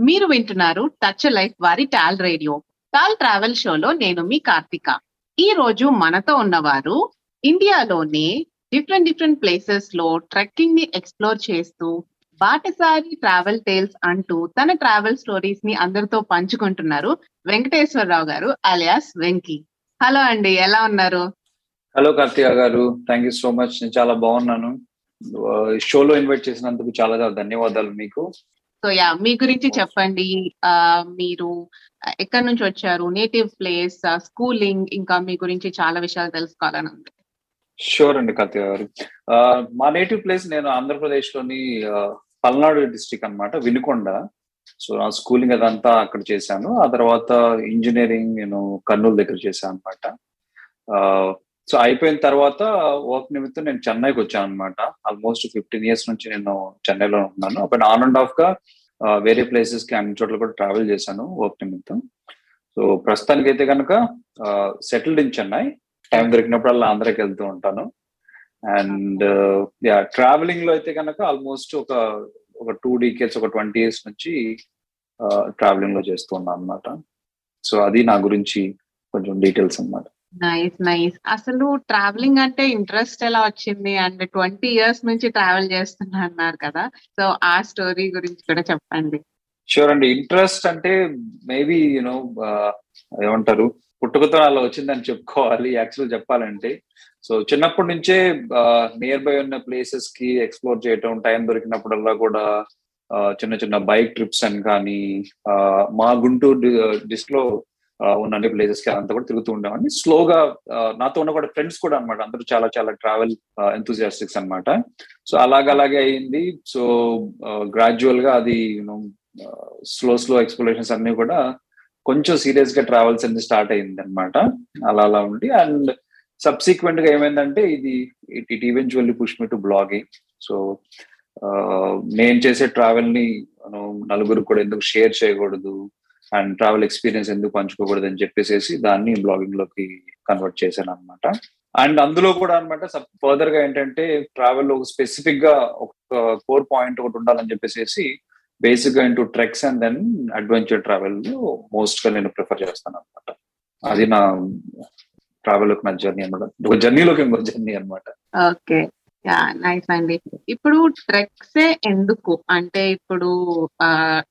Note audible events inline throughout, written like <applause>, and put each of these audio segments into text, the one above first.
మీరు వింటున్నారు touch life వారి టాల్ రేడియో టాల్ ట్రావెల్ షోలో నేను మీ కార్తిక. ఈ రోజు మనతో ఉన్నవారు ఇండియాలోనే డిఫరెంట్ డిఫరెంట్ ప్లేసెస్లో ట్రెక్కింగ్ని ఎక్స్ప్లోర్ చేస్తూ బాటసారి ట్రావెల్ టేల్స్ అంటూ తన ట్రావెల్ స్టోరీస్ని అందరితో పంచుకుంటున్నారు వెంకటేశ్వరరావు గారు అలియాస్ వెంకీ. హలో అండి ఎలా ఉన్నారు? హలో కార్తిక గారు థ్యాంక్ యూ సో మచ్ నేను చాలా బాగున్నాను. షోలో ఇన్వైట్ చేసినందుకు చాలా చాలా ధన్యవాదాలు మీకు. సో యా మీ గురించి చెప్పండి. మీరు ఎక్కడి నుంచి వచ్చారు? నేటివ్ ప్లేస్ స్కూలింగ్ ఇంకా మీ గురించి చాలా విషయాలు తెలుసుకోవాలని ఉంది. షూర్ అండి కార్తిక గారు. మా నేటివ్ ప్లేస్ నేను ఆంధ్రప్రదేశ్లోని పల్నాడు డిస్టిక్ అనమాట వినుకొండ. సో నా స్కూలింగ్ అదంతా అక్కడ చేశాను. ఆ తర్వాత ఇంజనీరింగ్ నేను కర్నూలు దగ్గర చేశాను అనమాట సో అయిపోయిన తర్వాత వర్క్ నిమిత్తం నేను చెన్నైకి వచ్చాను అనమాట ఆల్మోస్ట్ ఫిఫ్టీన్ ఇయర్స్ నుంచి నేను చెన్నైలో ఉన్నాను. అప్పుడు ఆన్ అండ్ ఆఫ్గా వేరే ప్లేసెస్కి అన్ని చోట్ల కూడా ట్రావెల్ చేశాను వర్క్ నిమిత్తం. సో ప్రస్తుతానికి అయితే కనుక సెటిల్డ్ ఇన్ చెన్నై టైం దొరికినప్పుడల్లా ఆంధ్రాకి వెళ్తూ ఉంటాను. అండ్ యా ట్రావెలింగ్లో అయితే కనుక ఆల్మోస్ట్ ఒక ఒక టూ డీకేట్స్ ఒక ట్వంటీ ఇయర్స్ నుంచి ట్రావెలింగ్లో చేస్తూ ఉన్నాను అనమాట సో అది నా గురించి కొంచెం డీటెయిల్స్ అనమాట నైస్ నైస్ అసలు ట్రావెలింగ్ అంటే ఇంట్రెస్ట్ ఎలా వచ్చింది? అండ్ ట్వంటీ ఇయర్స్ నుంచి ట్రావెల్ చేస్తున్నా అన్నారు కదా. సో ఆ స్టోరీ గురించి కూడా చెప్పండి. షూర్ అండి. ఇంట్రెస్ట్ అంటే మేబీ యూనో ఏమంటారు? పుట్టుకతో అలా వచ్చిందని చెప్పుకోవాలి. యాక్చువల్ చెప్పాలంటే. సో చిన్నప్పటి నుంచే నియర్ బై ఉన్న ప్లేసెస్కి ఎక్స్ప్లోర్ చేయటం టైం దొరికినప్పుడల్లా కూడా చిన్న చిన్న బైక్ ట్రిప్స్ అని కానీ మా గుంటూరు డిస్క్లో ఉన్న అన్ని ప్లేసెస్కి అంతా కూడా తిరుగుతూ ఉండేవాడిని. స్లోగా నాతో ఉన్న కూడా ఫ్రెండ్స్ కూడా అనమాట అందరూ చాలా చాలా ట్రావెల్ ఎంతూజియాస్టిక్స్ అనమాట సో అలాగలాగే అయింది. సో గ్రాడ్యువల్గా అది యూనో స్లో స్లో ఎక్స్ప్లోరేషన్స్ అన్ని కూడా కొంచెం సీరియస్గా ట్రావెల్స్ అనేది స్టార్ట్ అయింది అనమాట అలా అలా ఉండి అండ్ సబ్సిక్వెంట్గా ఏమైందంటే ఇది it it eventually push me to blogging so నేను చేసే ట్రావెల్ని నలుగురు కూడా ఎందుకు షేర్ చేయకూడదు? అండ్ ట్రావెల్ ఎక్స్పీరియన్స్ ఎందుకు పంచుకోకూడదు అని చెప్పేసి దాన్ని బ్లాగింగ్లోకి కన్వర్ట్ చేశాను అనమాట అండ్ అందులో కూడా అనమాట ఫర్దర్గా ఏంటంటే ట్రావెల్ ఒక స్పెసిఫిక్గా ఒక కోర్ పాయింట్ ఒకటి ఉండాలని చెప్పేసి బేసిక్గా into treks and then adventure travel మోస్ట్గా నేను ప్రిఫర్ చేస్తాను అనమాట అది నా ట్రావెల్ నా జర్నీ అనమాట ఒక జర్నీలోకి ఇంకో జర్నీ అనమాట ఓకే. యా నైస్ అండి. ఇప్పుడు ట్రెక్స్ ఎందుకు? అంటే ఇప్పుడు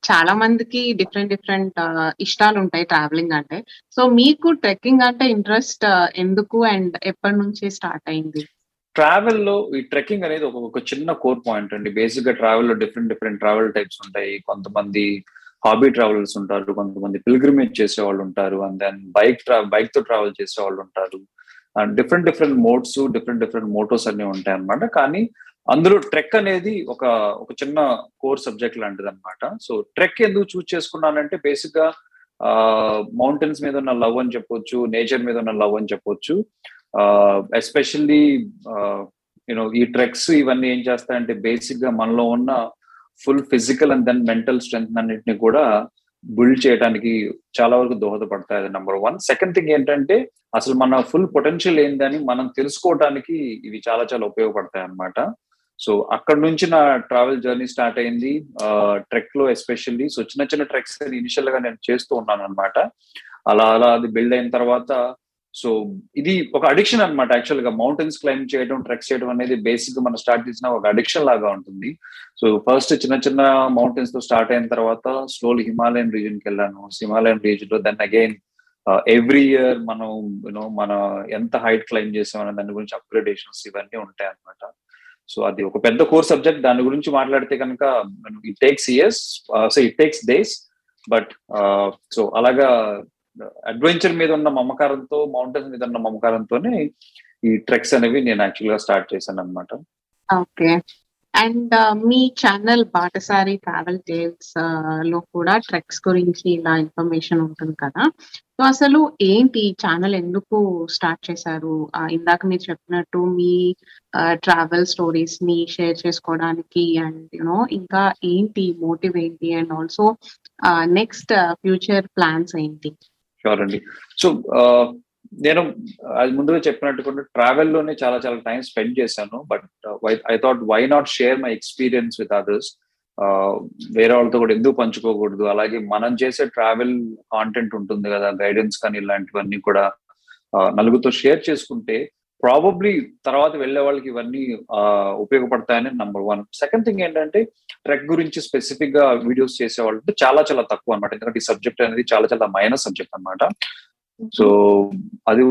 చాలా మందికి డిఫరెంట్ డిఫరెంట్ ఇష్టాలు ఉంటాయి ట్రావెలింగ్ అంటే. సో మీకు ట్రెక్కింగ్ అంటే ఇంట్రెస్ట్ ఎందుకు అండ్ ఎప్పటి నుంచి స్టార్ట్ అయింది? ట్రావెల్లో ఈ ట్రెక్కింగ్ అనేది ఒక ఒక చిన్న కోర్ పాయింట్ అండి. బేసిక్గా ట్రావెల్లో డిఫరెంట్ డిఫరెంట్ ట్రావెల్ టైప్స్ ఉంటాయి. కొంతమంది హాబీ ట్రావెలర్స్ ఉంటారు. కొంతమంది పిల్గ్రిమేజ్ చేసే వాళ్ళు ఉంటారు. అండ్ దెన్ బైక్ ట్రా బైక్తో ట్రావెల్ చేసే వాళ్ళు ఉంటారు. Different different modes different different mottos అన్ని ఉంటాయి అనమాట కానీ అందులో ట్రెక్ అనేది ఒక ఒక చిన్న కోర్ సబ్జెక్ట్ లాంటిది అనమాట సో ట్రెక్ ఎందుకు చూస్ చేసుకున్నానంటే బేసిక్గా మౌంటైన్స్ మీద ఉన్న లవ్ అని చెప్పొచ్చు నేచర్ మీద ఉన్న లవ్ అని చెప్పొచ్చు. ఎస్పెషల్లీ యూనో ఈ ట్రెక్స్ ఇవన్నీ ఏం చేస్తాయంటే బేసిక్గా మనలో ఉన్న full physical and then mental strength అన్నింటినీ కూడా బిల్డ్ చేయడానికి చాలా వరకు దోహదపడతాయి అది నెంబర్ వన్ సెకండ్ థింగ్ ఏంటంటే అసలు మన ఫుల్ పొటెన్షియల్ ఏందని మనం తెలుసుకోవడానికి ఇవి చాలా చాలా ఉపయోగపడతాయి అనమాట సో అక్కడ నుంచి నా ట్రావెల్ జర్నీ స్టార్ట్ అయింది. ట్రెక్లో ఎస్పెషల్లీ సో చిన్న చిన్న ట్రెక్స్ ఇనిషియల్గా నేను చేస్తూ ఉన్నాను అనమాట అలా అలా అది బిల్డ్ అయిన తర్వాత సో ఇది ఒక అడిక్షన్ అనమాట యాక్చువల్గా మౌంటైన్స్ క్లైమ్ చేయడం ట్రెక్స్ చేయడం అనేది బేసిక్గా మనం స్టార్ట్ చేసిన ఒక అడిక్షన్ లాగా ఉంటుంది. సో ఫస్ట్ చిన్న చిన్న మౌంటైన్స్తో స్టార్ట్ అయిన తర్వాత స్లోలీ హిమాలయన్ రీజన్కి వెళ్ళాను. హిమాలయన్ రీజన్లో దెన్ అగైన్ ఎవ్రీ ఇయర్ మనం యూనో మన ఎంత హైట్ క్లైమ్ చేసామనే దాని గురించి అప్గ్రేడేషన్స్ ఇవన్నీ ఉంటాయి అనమాట సో అది ఒక పెద్ద కోర్ సబ్జెక్ట్ దాని గురించి మాట్లాడితే కనుక it takes years so it takes days but so అలాగా అడ్వెంచర్ మీద ఉన్న మమకారంతో మౌంటైన్స్ మీద ఉన్న మమకారంతోనే ఈ ట్రెక్స్ అనేవి నేను యాక్చువల్గా స్టార్ట్ చేశాను అనమాట ఓకే. అండ్ మీ ఛానల్ బాటసారి ట్రావెల్ టేల్స్లో కూడా ట్రెక్స్ గురించి ఇలా ఇన్ఫర్మేషన్ ఉంటుంది కదా. సో అసలు ఏంటి ఛానల్ ఎందుకు స్టార్ట్ చేశారు? ఇందాక మీరు చెప్పినట్టు మీ ట్రావెల్ స్టోరీస్ని షేర్ చేసుకోవడానికి అండ్ యునో ఇంకా ఏంటి మోటివ్ ఏంటి and also next future plans ఏంటి? షూర్ అండి సో నేను అది ముందుగా చెప్పినట్టు ట్రావెల్లోనే చాలా చాలా టైం స్పెండ్ చేశాను. But I thought why not share my experience with others వేరే వాళ్ళతో కూడా ఎందుకు పంచుకోకూడదు? అలాగే మనం చేసే ట్రావెల్ కాంటెంట్ ఉంటుంది కదా గైడెన్స్ కానీ ఇలాంటివన్నీ కూడా నలుగురితో షేర్ చేసుకుంటే ప్రాబబ్లీ తర్వాత వెళ్ళే వాళ్ళకి ఇవన్నీ ఉపయోగపడతాయని నంబర్ వన్ సెకండ్ థింగ్ ఏంటంటే ట్రెక్ గురించి స్పెసిఫిక్గా వీడియోస్ చేసే వాళ్ళు చాలా చాలా తక్కువ అనమాట ఎందుకంటే ఈ సబ్జెక్ట్ అనేది చాలా చాలా మైనస్ సబ్జెక్ట్ అనమాట సో అది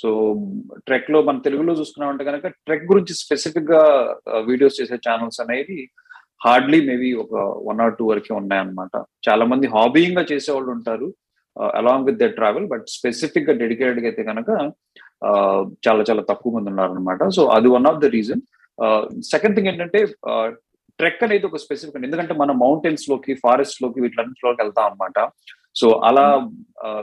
సో ట్రెక్లో మన తెలుగులో చూసుకున్నామంటే కనుక ట్రెక్ గురించి స్పెసిఫిక్గా వీడియోస్ చేసే ఛానల్స్ అనేవి హార్డ్లీ మేబీ ఒక వన్ ఆర్ టూ వరకే ఉన్నాయన్నమాట. చాలా మంది హాబీయింగ్గా చేసే వాళ్ళు ఉంటారు along with the travel but స్పెసిఫిక్గా డెడికేటెడ్గా అయితే కనుక చాలా చాలా తక్కువ మంది ఉన్నారనమాట సో అది one of the reason second thing ఏంటంటే ట్రెక్ అనేది ఒక స్పెసిఫిక్ ఎందుకంటే మన మౌంటైన్స్లోకి ఫారెస్ట్లోకి వీటిలన్నింటిలోకి వెళ్తాం అనమాట సో అలా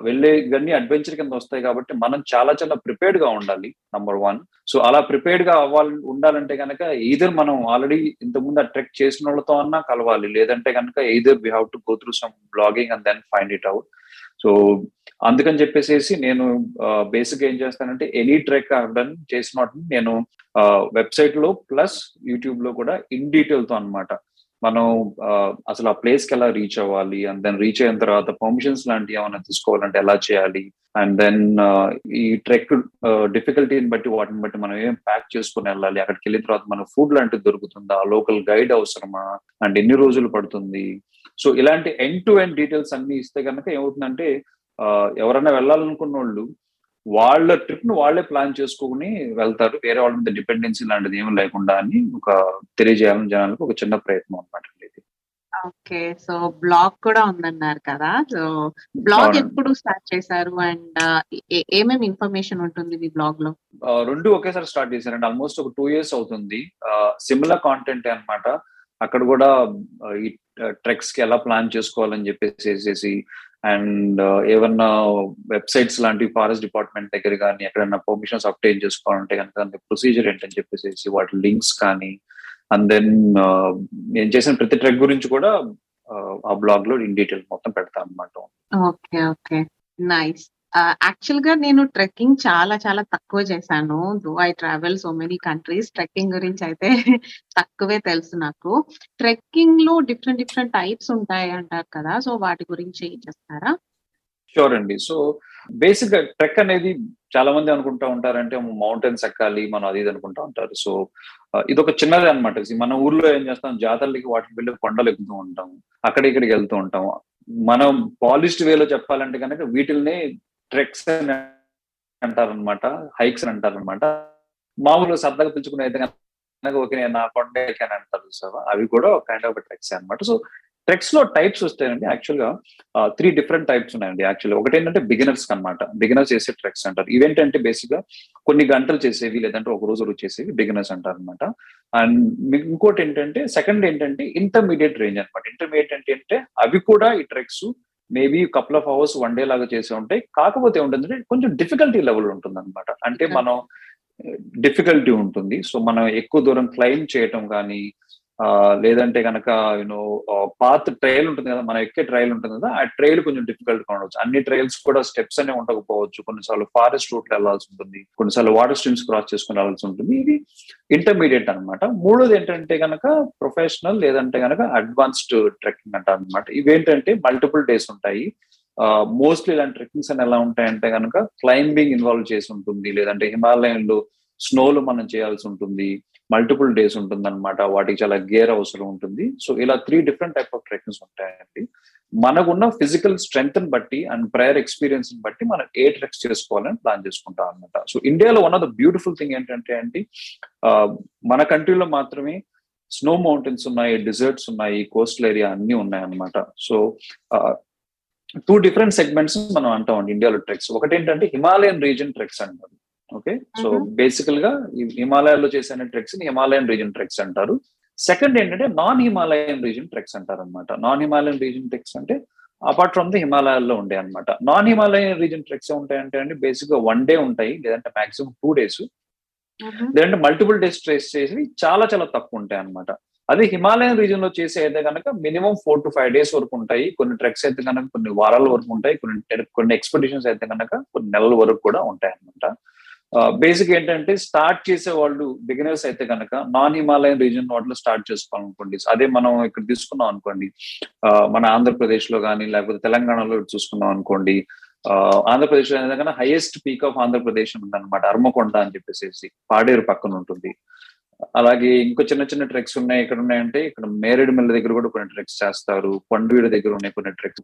వెళ్ళే ఇవన్నీ అడ్వెంచర్ కింద వస్తాయి కాబట్టి మనం చాలా చాలా ప్రిపేర్డ్గా ఉండాలి నంబర్ వన్ సో అలా ప్రిపేర్డ్గా అవ్వాలి ఉండాలంటే కనుక ఈధర్ మనం ఆల్రెడీ ఇంతకుముందు ఆ ట్రెక్ చేసిన వాళ్ళతో అన్నా కలవాలి. లేదంటే కనుక either we have to go through some blogging and then find it out so అందుకని చెప్పేసి నేను బేసిక్ ఏం చేస్తానంటే ఎనీ ట్రెక్ డన్ చేసిన నేను వెబ్సైట్లో ప్లస్ యూట్యూబ్లో కూడా ఇన్ డీటెయిల్తో అనమాట మనం అసలు ఆ ప్లేస్కి ఎలా రీచ్ అవ్వాలి అండ్ దెన్ రీచ్ అయిన తర్వాత పర్మిషన్స్ లాంటివి ఏమైనా తీసుకోవాలంటే ఎలా చేయాలి అండ్ దెన్ ఈ ట్రెక్ డిఫికల్టీని బట్టి వాటిని బట్టి మనం ఏం ప్యాక్ చేసుకుని వెళ్ళాలి అక్కడికి వెళ్ళిన తర్వాత మన ఫుడ్ లాంటిది దొరుకుతుందా లోకల్ గైడ్ అవసరమా అండ్ ఎన్ని రోజులు పడుతుంది. సో ఇలాంటి ఎండ్ టు ఎండ్ డీటెయిల్స్ అన్ని ఇస్తే కనుక ఏమవుతుందంటే ఎవరైనా వెళ్ళాలనుకున్న వాళ్ళు వాళ్ళ ట్రిప్ను వాళ్ళే ప్లాన్ చేసుకుని వెళ్తారు. వేరే వాళ్ళ మీద డిపెండెన్సీ లాంటిది ఏమి లేకుండా అని ఒక తెలియజేయాలని జనాలకు ఒక చిన్న ప్రయత్నం అనమాట ఇది. ఓకే సో బ్లాగ్ కూడా ఉందన్నారు కదా. సో బ్లాగ్ ఎప్పుడు స్టార్ట్ చేశారు? అండ్ ఏమేమి ఇన్ఫర్మేషన్ ఉంటుంది మీ బ్లాగ్లో రెండు ఒకేసారి స్టార్ట్ చేశారండి. ఆల్మోస్ట్ ఒక టూ ఇయర్స్ అవుతుంది. సిమిలర్ కాంటెంట్ అనమాట అక్కడ కూడా ఈ ట్రెక్స్కి ఎలా ప్లాన్ చేసుకోవాలని చెప్పేసి అండ్ uh, ఏమన్నా వెబ్సైట్స్ లాంటి ఫారెస్ట్ డిపార్ట్మెంట్ దగ్గర కానీ ఎక్కడైనా పర్మిషన్స్ అప్టైన్ చేసుకోవాలంటే కనుక ప్రొసీజర్ ఏంటని చెప్పేసి వాటి లింక్స్ కానీ అండ్ దెన్ uh, నేను చేసిన ప్రతి ట్రెక్ గురించి కూడా uh, ఆ బ్లాగ్లో ఇన్ డీటెయిల్ మొత్తం పెడతాను అనమాట ఓకే ఓకే. నైస్. యాక్చువల్గా నేను ట్రెక్కింగ్ చాలా చాలా తక్కువ చేశాను. Though I travel so many countries trekking గురించి అయితే <laughs> తక్కువే తెలుసు నాకు. ట్రెక్కింగ్లో డిఫరెంట్ డిఫరెంట్ టైప్స్ ఉంటాయి అంటారు కదా సో వాటి గురించి చేస్తారా షూర్ అండి. సో బేసిక్గా ట్రెక్ అనేది చాలా మంది అనుకుంటా ఉంటారంటే మౌంటైన్స్ ఎక్కాలి మనం అది ఇది అనుకుంటా ఉంటారు. సో ఇది ఒక చిన్నది అనమాట మన ఊర్లో ఏం చేస్తాం జాతరలకి వాటికి వెళ్ళి కొండలు ఎక్కుతూ ఉంటాం అక్కడ ఇక్కడికి వెళ్తూ ఉంటాం. మనం పాలిష్డ్ వేలో చెప్పాలంటే కనుక వీటిల్ని ట్రెక్స్ అని అంటారనమాట హైక్స్ అని అంటారనమాట మామూలుగా సరదాగా పిలుచుకునే అయితే ఓకే నేను నా కొండ అని అంటారు సార్ అవి కూడా కైండ్ ఆఫ్ ట్రెక్స్ అనమాట సో ట్రెక్స్లో టైప్స్ వస్తాయండి. యాక్చువల్గా త్రీ డిఫరెంట్ టైప్స్ ఉన్నాయండి యాక్చువల్ ఒకటి ఏంటంటే బిగినర్స్ అనమాట బిగినర్స్ చేసే ట్రెక్స్ అంటారు. ఇవేంటంటే బేసిక్గా కొన్ని గంటలు చేసేవి లేదంటే ఒక రోజు చేసేవి బిగినర్స్ అంటారు అనమాట అండ్ ఇంకోటి ఏంటంటే సెకండ్ ఏంటంటే ఇంటర్మీడియట్ రేంజ్ అనమాట ఇంటర్మీడియట్ అంటే ఏంటంటే అవి కూడా ఈ treks maybe couple of hours one day లాగా చేసి ఉంటాయి కాకపోతే ఉంటుందంటే కొంచెం డిఫికల్టీ లెవెల్ ఉంటుంది అనమాట అంటే మనం డిఫికల్టీ ఉంటుంది. సో మనం ఎక్కువ దూరం క్లైమ్ చేయటం కానీ లేదంటే కనుక యూనో పాత్ ట్రైల్ ఉంటుంది కదా మనం ఎక్కే ట్రైల్ ఉంటుంది కదా ఆ ట్రయల్ కొంచెం డిఫికల్ట్గా ఉండవచ్చు అన్ని ట్రైల్స్ కూడా స్టెప్స్ అనే ఉండకపోవచ్చు. కొన్నిసార్లు ఫారెస్ట్ రూట్ వెళ్ళాల్సి ఉంటుంది. కొన్నిసార్లు వాటర్ స్ట్రీమ్స్ క్రాస్ చేసుకుని వెళ్ళాల్సి ఉంటుంది. ఇది ఇంటర్మీడియట్ అనమాట మూడోది ఏంటంటే కనుక ప్రొఫెషనల్ లేదంటే కనుక అడ్వాన్స్డ్ ట్రెక్కింగ్ అంటారు అనమాట ఇవేంటంటే మల్టిపుల్ డేస్ ఉంటాయి. మోస్ట్లీ ఇలాంటి ట్రెక్కింగ్స్ అని ఎలా ఉంటాయంటే కనుక క్లైంబింగ్ ఇన్వాల్వ్ చేసి ఉంటుంది. లేదంటే హిమాలయంలో స్నోలు మనం చేయాల్సి ఉంటుంది. మల్టిపుల్ డేస్ ఉంటుందన్నమాట. వాటికి చాలా గేర్ అవసరం ఉంటుంది. సో ఇలా three different type of trekkings ఉంటాయండి. మనకున్న ఫిజికల్ స్ట్రెంగ్త్ బట్టి అండ్ ప్రయర్ ఎక్స్పీరియన్స్ బట్టి మనం ఏ ట్రెక్స్ చేసుకోవాలని ప్లాన్ చేసుకుంటాం అనమాట సో ఇండియాలో one of the beautiful thing ఏంటంటే అండి మన కంట్రీలో మాత్రమే స్నో మౌంటైన్స్ ఉన్నాయి డిజర్ట్స్ ఉన్నాయి కోస్టల్ ఏరియా అన్ని ఉన్నాయి అనమాట సో టూ డిఫరెంట్ సెగ్మెంట్స్ మనం అంటాం ఇండియాలో ట్రెక్స్ ఒకటి ఏంటంటే హిమాలయన్ రీజన్ ట్రెక్స్ అంటారు. ఓకే సో బేసికల్గా హిమాలయాల్లో చేసిన ట్రెక్స్ని హిమాలయన్ రీజన్ ట్రెక్స్ అంటారు. సెకండ్ ఏంటంటే నాన్ హిమాలయన్ రీజన్ ట్రెక్స్ అంటారు అనమాట నాన్ హిమాలయన్ రీజన్ ట్రెక్స్ అంటే అపార్ట్ ఫ్రమ్ ది హిమాలయాల్లో ఉండే అనమాట నాన్ హిమాలయన్ రీజన్ ట్రెక్స్ ఉంటాయంటే అండి బేసిక్గా వన్ డే ఉంటాయి లేదంటే మాక్సిమం టూ డేస్ లేదంటే మల్టిపుల్ డేస్ ట్రేస్ చేసి చాలా చాలా తక్కువ ఉంటాయి అనమాట అదే హిమాలయన్ రీజన్లో చేసే అయితే కనుక minimum four to five days వరకు ఉంటాయి. కొన్ని ట్రెక్స్ అయితే కనుక కొన్ని వారాల వరకు ఉంటాయి. కొన్ని కొన్ని ఎక్స్పెడిషన్స్ అయితే కనుక కొన్ని నెలల వరకు కూడా ఉంటాయి అనమాట బేసిక్ ఏంటంటే స్టార్ట్ చేసే వాళ్ళు బిగినర్స్ అయితే కనుక నాన్ హిమాలయన్ రీజన్ వాటిలో స్టార్ట్ చేసుకోవాలనుకోండి. అదే మనం ఇక్కడ తీసుకున్నాం అనుకోండి. మన ఆంధ్రప్రదేశ్లో కానీ లేకపోతే తెలంగాణలో చూసుకున్నాం అనుకోండి. ఆంధ్రప్రదేశ్లో ఏదైనా హైయెస్ట్ పీక్ ఆఫ్ ఆంధ్రప్రదేశ్ ఉందన్నమాట. అర్మకొండ అని చెప్పేసి పాడేరు పక్కన ఉంటుంది. అలాగే ఇంకో చిన్న చిన్న ట్రెక్స్ ఉన్నాయి. ఇక్కడ ఉన్నాయంటే ఇక్కడ మేరేడు మిల్ల దగ్గర కూడా కొన్ని ట్రెక్స్ చేస్తారు. కొండవీడు దగ్గర ఉన్నాయి కొన్ని ట్రెక్స్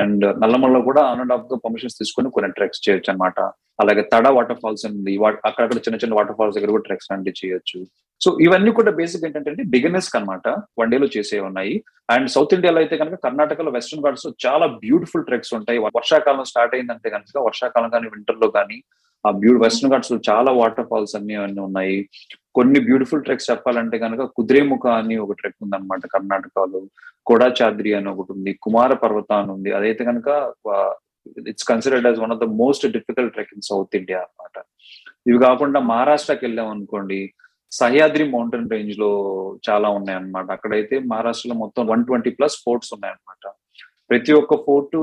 అండ్ నల్లమల్ల కూడా ఆన్ అండ్ ఆఫ్గా పర్మిషన్స్ తీసుకుని కొన్ని ట్రెక్స్ చేయొచ్చు అనమాట అలాగే తడ వాటర్ ఫాల్స్ ఉంది. అక్కడక్కడ చిన్న చిన్న వాటర్ ఫాల్స్ దగ్గర కూడా ట్రెక్స్ లాంటివి చేయొచ్చు. సో ఇవన్నీ కూడా బేసిక్ ఏంటంటే బిగినెస్ అనమాట వన్ డేలో చేసే ఉన్నాయి. అండ్ సౌత్ ఇండియాలో అయితే కనుక కర్ణాటకలో వెస్ట్రన్ ఘాట్స్ చాలా బ్యూటిఫుల్ ట్రెక్స్ ఉంటాయి. వర్షాకాలం స్టార్ట్ అయిందంటే కనుక వర్షాకాలం కానీ వింటర్లో కానీ ఆ బ్యూ వెస్టర్న్ ఘాట్స్లో చాలా వాటర్ ఫాల్స్ అన్ని అన్ని ఉన్నాయి. కొన్ని బ్యూటిఫుల్ ట్రెక్స్ చెప్పాలంటే కనుక కుదిరేముఖ అని ఒక ట్రెక్ ఉంది కర్ణాటకలో. కోడాచాద్రి అని ఒకటి ఉంది. కుమార పర్వత అని ఉంది. అదైతే కనుక it's considered as one of the most difficult trek in south India అనమాట ఇవి కాకుండా మహారాష్ట్రకి వెళ్ళాం అనుకోండి సహ్యాద్రి మౌంటైన్ రేంజ్లో చాలా ఉన్నాయన్నమాట. అక్కడైతే మహారాష్ట్రలో మొత్తం వన్ ట్వంటీ ప్లస్ ఫోర్ట్స్ ఉన్నాయన్నమాట. ప్రతి ఒక్క ఫోర్ట్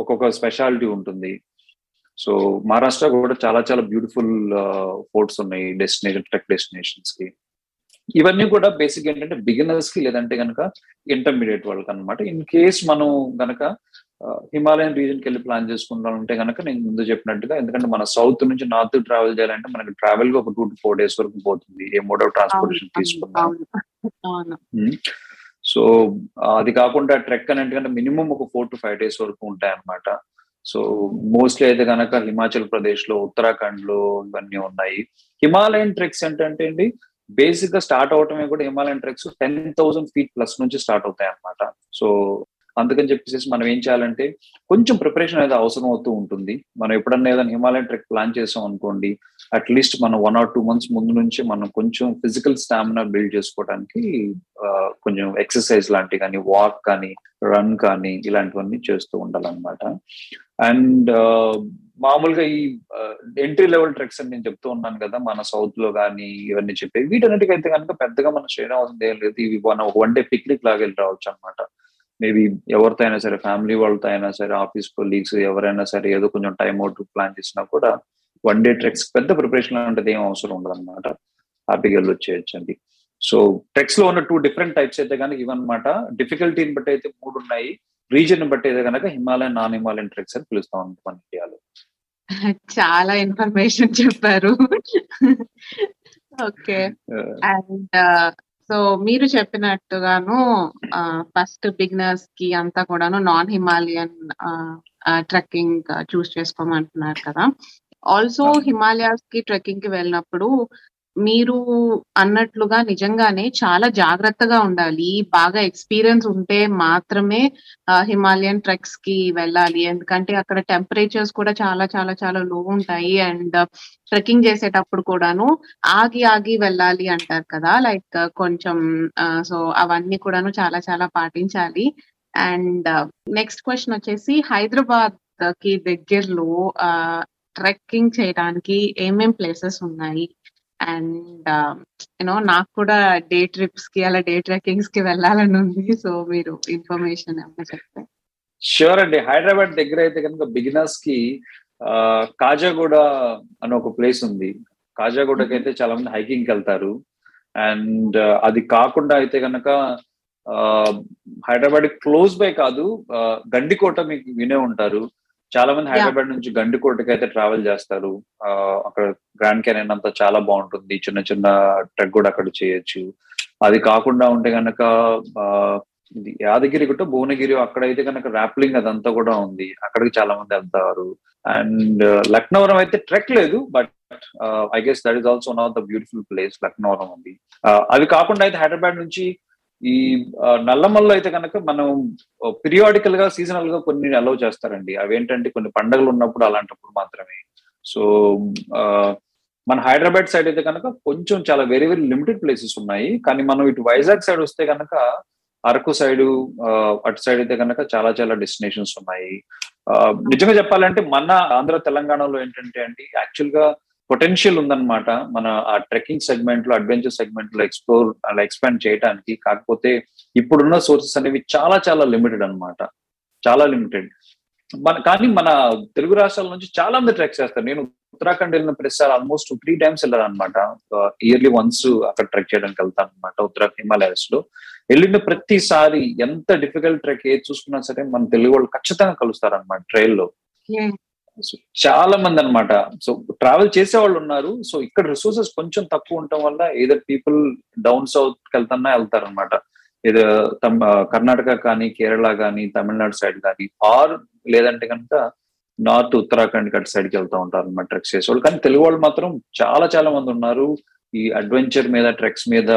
ఒక్కొక్క స్పెషాలిటీ ఉంటుంది. సో మహారాష్ట్ర కూడా చాలా చాలా బ్యూటిఫుల్ ఫోర్ట్స్ ఉన్నాయి. డెస్టినేషన్ ట్రెక్ డెస్టినేషన్స్కి. ఇవన్నీ కూడా బేసిక్ ఏంటంటే బిగినర్స్కి లేదంటే కనుక ఇంటర్మీడియట్ వాళ్ళకి అనమాట ఇన్ కేస్ మనం గనక హిమాలయన్ రీజన్కి వెళ్ళి ప్లాన్ చేసుకుంటామంటే కనుక నేను ముందు చెప్పినట్టుగా ఎందుకంటే మన సౌత్ నుంచి నార్త్ ట్రావెల్ చేయాలంటే మనకి ట్రావెల్గా ఒక టూ టు ఫోర్ డేస్ వరకు పోతుంది. ఏ మోడ్ ఆఫ్ ట్రాన్స్పోర్టేషన్ తీసుకున్నాం. సో అది కాకుండా ట్రెక్ అనేది మినిమం ఒక ఫోర్ టు ఫైవ్ డేస్ వరకు ఉంటాయి అనమాట సో మోస్ట్లీ అయితే కనుక హిమాచల్ ప్రదేశ్లో ఉత్తరాఖండ్లో ఇవన్నీ ఉన్నాయి. హిమాలయన్ ట్రెక్స్ ఏంటంటే అండి బేసిక్గా స్టార్ట్ అవటమే కూడా Himalayan treks ten thousand feet plus నుంచి స్టార్ట్ అవుతాయి అనమాట సో అందుకని చెప్పేసి మనం ఏం చేయాలంటే కొంచెం ప్రిపరేషన్ అనేది అవసరం అవుతూ ఉంటుంది. మనం ఎప్పుడన్నా ఏదైనా హిమాలయన్ ట్రెక్ ప్లాన్ చేసాం అనుకోండి అట్లీస్ట్ మనం వన్ ఆర్ టూ మంత్స్ ముందు నుంచి మనం కొంచెం ఫిజికల్ స్టామినా బిల్డ్ చేసుకోవడానికి కొంచెం ఎక్సర్సైజ్ లాంటివి కానీ వాక్ కానీ రన్ కానీ ఇలాంటివన్నీ చేస్తూ ఉండాలన్నమాట. అండ్ మామూలుగా ఈ ఎంట్రీ లెవెల్ ట్రెక్స్ అని నేను చెప్తూ ఉన్నాను కదా మన సౌత్లో కానీ ఇవన్నీ చెప్పి వీటన్నిటికైతే కనుక పెద్దగా మనం చేయడం అవసరం ఏం లేదు. ఇవి మనం వన్ డే పిక్నిక్ లాగా వెళ్ళి రావచ్చు అనమాట మేబీ ఎవరితో అయినా సరే ఫ్యామిలీ వాళ్ళతో అయినా సరే ఆఫీస్ కొలీగ్స్ ఎవరైనా సరే ఏదో కొంచెం టైం అవుట్ ప్లాన్ చేసినా కూడా వన్ డే ట్రెక్స్ పెద్ద ప్రిపరేషన్ లాంటిది ఏం అవసరం ఉండదు అనమాట హ్యాపీగా వెళ్ళి వచ్చేయచ్చండి సో ట్రెక్స్లో ఉన్న టూ డిఫరెంట్ టైప్స్ అయితే కనుక ఇవన్నమాట డిఫికల్టీని బట్టి అయితే మూడు ఉన్నాయి. రీజన్ బట్టి అయితే కనుక హిమాలయన్ నాన్ హిమాలయన్ ట్రెక్స్ అని పిలుస్తాం మన ఇండియాలో. <laughs> చాలా ఇన్ఫర్మేషన్ చెప్పారు. <laughs> ఓకే. అండ్ సో మీరు చెప్పినట్టుగాను ఫస్ట్ బిగినర్స్కి అంతా కూడాను నాన్ హిమాలయన్ ట్రెక్కింగ్ చూస్ చేసుకోమంటున్నారు కదా. ఆల్సో హిమాలయాస్కి ట్రెక్కింగ్కి వెళ్ళినప్పుడు మీరు అన్నట్లుగా నిజంగానే చాలా జాగ్రత్తగా ఉండాలి. బాగా ఎక్స్పీరియన్స్ ఉంటే మాత్రమే హిమాలయన్ ట్రెక్స్కి వెళ్ళాలి. ఎందుకంటే అక్కడ టెంపరేచర్స్ కూడా చాలా చాలా చాలా లో ఉంటాయి. అండ్ ట్రెక్కింగ్ చేసేటప్పుడు కూడాను ఆగి ఆగి వెళ్ళాలి అంటారు కదా. లైక్ కొంచెం సో అవన్నీ కూడాను చాలా చాలా పాటించాలి. అండ్ నెక్స్ట్ క్వశ్చన్ వచ్చేసి హైదరాబాద్కి దగ్గరలో ట్రెక్కింగ్ చేయడానికి ఏమేం ప్లేసెస్ ఉన్నాయి? అండ్ యూనో నాకు కూడా డే ట్రిప్స్కి అలా డే ట్రెక్కింగ్స్కి వెళ్ళాలని ఉంది. సో మీరు ఇన్ఫర్మేషన్ ఏమైనా చెప్తే. షూర్ అండి. హైదరాబాద్ దగ్గర అయితే కనుక బిగినర్స్కి కాజాగూడ అని ఒక ప్లేస్ ఉంది. కాజాగూడకి అయితే చాలా మంది హైకింగ్ వెళ్తారు. అండ్ అది కాకుండా అయితే కనుక హైదరాబాద్ క్లోజ్ బై కాదు గండికోట మీకు వినే ఉంటారు. చాలా మంది హైదరాబాద్ నుంచి గండికోటకి అయితే ట్రావెల్ చేస్తారు. అక్కడ గ్రాండ్ కెనన్ అంతా చాలా బాగుంటుంది. చిన్న చిన్న ట్రెక్ కూడా అక్కడ చేయొచ్చు. అది కాకుండా ఉంటే కనుక యాదగిరి గుట్ట భువనగిరి అక్కడైతే కనుక ర్యాప్లింగ్ అదంతా కూడా ఉంది. అక్కడికి చాలా మంది వెళ్తారు. అండ్ లక్నవరం అయితే ట్రెక్ లేదు but I guess that is also one of the beautiful place Laknavaram ఉంది. అవి కాకుండా అయితే హైదరాబాద్ నుంచి ఈ నల్లమల్లో అయితే కనుక మనం పిరియాడికల్గా సీజనల్గా కొన్ని అలౌ చేస్తారండి. అవేంటంటే కొన్ని పండుగలు ఉన్నప్పుడు అలాంటప్పుడు మాత్రమే. సో మన హైదరాబాద్ సైడ్ అయితే కనుక కొంచెం చాలా వెరీ వెరీ లిమిటెడ్ ప్లేసెస్ ఉన్నాయి. కానీ మనం ఇటు వైజాగ్ సైడ్ వస్తే కనుక అరకు సైడ్ అటు సైడ్ అయితే కనుక చాలా చాలా డెస్టినేషన్స్ ఉన్నాయి. నిజంగా చెప్పాలంటే మన ఆంధ్ర తెలంగాణలో ఏంటంటే అండి యాక్చువల్గా పొటెన్షియల్ ఉందన్నమాట. మన ఆ ట్రెక్కింగ్ సెగ్మెంట్లో అడ్వెంచర్ సెగ్మెంట్లో ఎక్స్ప్లోర్ అలా ఎక్స్పాండ్ చేయడానికి కాకపోతే ఇప్పుడున్న సోర్సెస్ అనేవి చాలా చాలా లిమిటెడ్ అనమాట చాలా లిమిటెడ్ మన కానీ మన తెలుగు రాష్ట్రాల నుంచి చాలా మంది ట్రెక్ చేస్తారు. నేను ఉత్తరాఖండ్ వెళ్ళిన ప్రతిసారి ఆల్మోస్ట్ త్రీ టైమ్స్ వెళ్ళాను అనమాట ఇయర్లీ వన్స్ అక్కడ ట్రెక్ చేయడానికి వెళ్తాను అనమాట ఉత్తరాఖండ్ హిమాలయస్లో వెళ్ళిన ప్రతిసారి ఎంత డిఫికల్ట్ ట్రెక్ ఏది చూసుకున్నా సరే మన తెలుగు వాళ్ళు ఖచ్చితంగా కలుస్తారు అనమాట ట్రైల్లో సో చాలా మంది అనమాట సో ట్రావెల్ చేసే వాళ్ళు ఉన్నారు. సో ఇక్కడ రిసోర్సెస్ కొంచెం తక్కువ ఉండటం వల్ల ఏదో పీపుల్ డౌన్ సౌత్ వెళ్తున్నా వెళ్తారు అనమాట ఏదో కర్ణాటక కానీ కేరళ కానీ తమిళనాడు సైడ్ కానీ ఆర్ లేదంటే కనుక నార్త్ ఉత్తరాఖండ్ కట్ సైడ్కి వెళ్తూ ఉంటారు అనమాట ట్రెక్స్ చేసేవాళ్ళు. కానీ తెలుగు వాళ్ళు మాత్రం చాలా చాలా మంది ఉన్నారు. ఈ అడ్వెంచర్ మీద ట్రెక్స్ మీద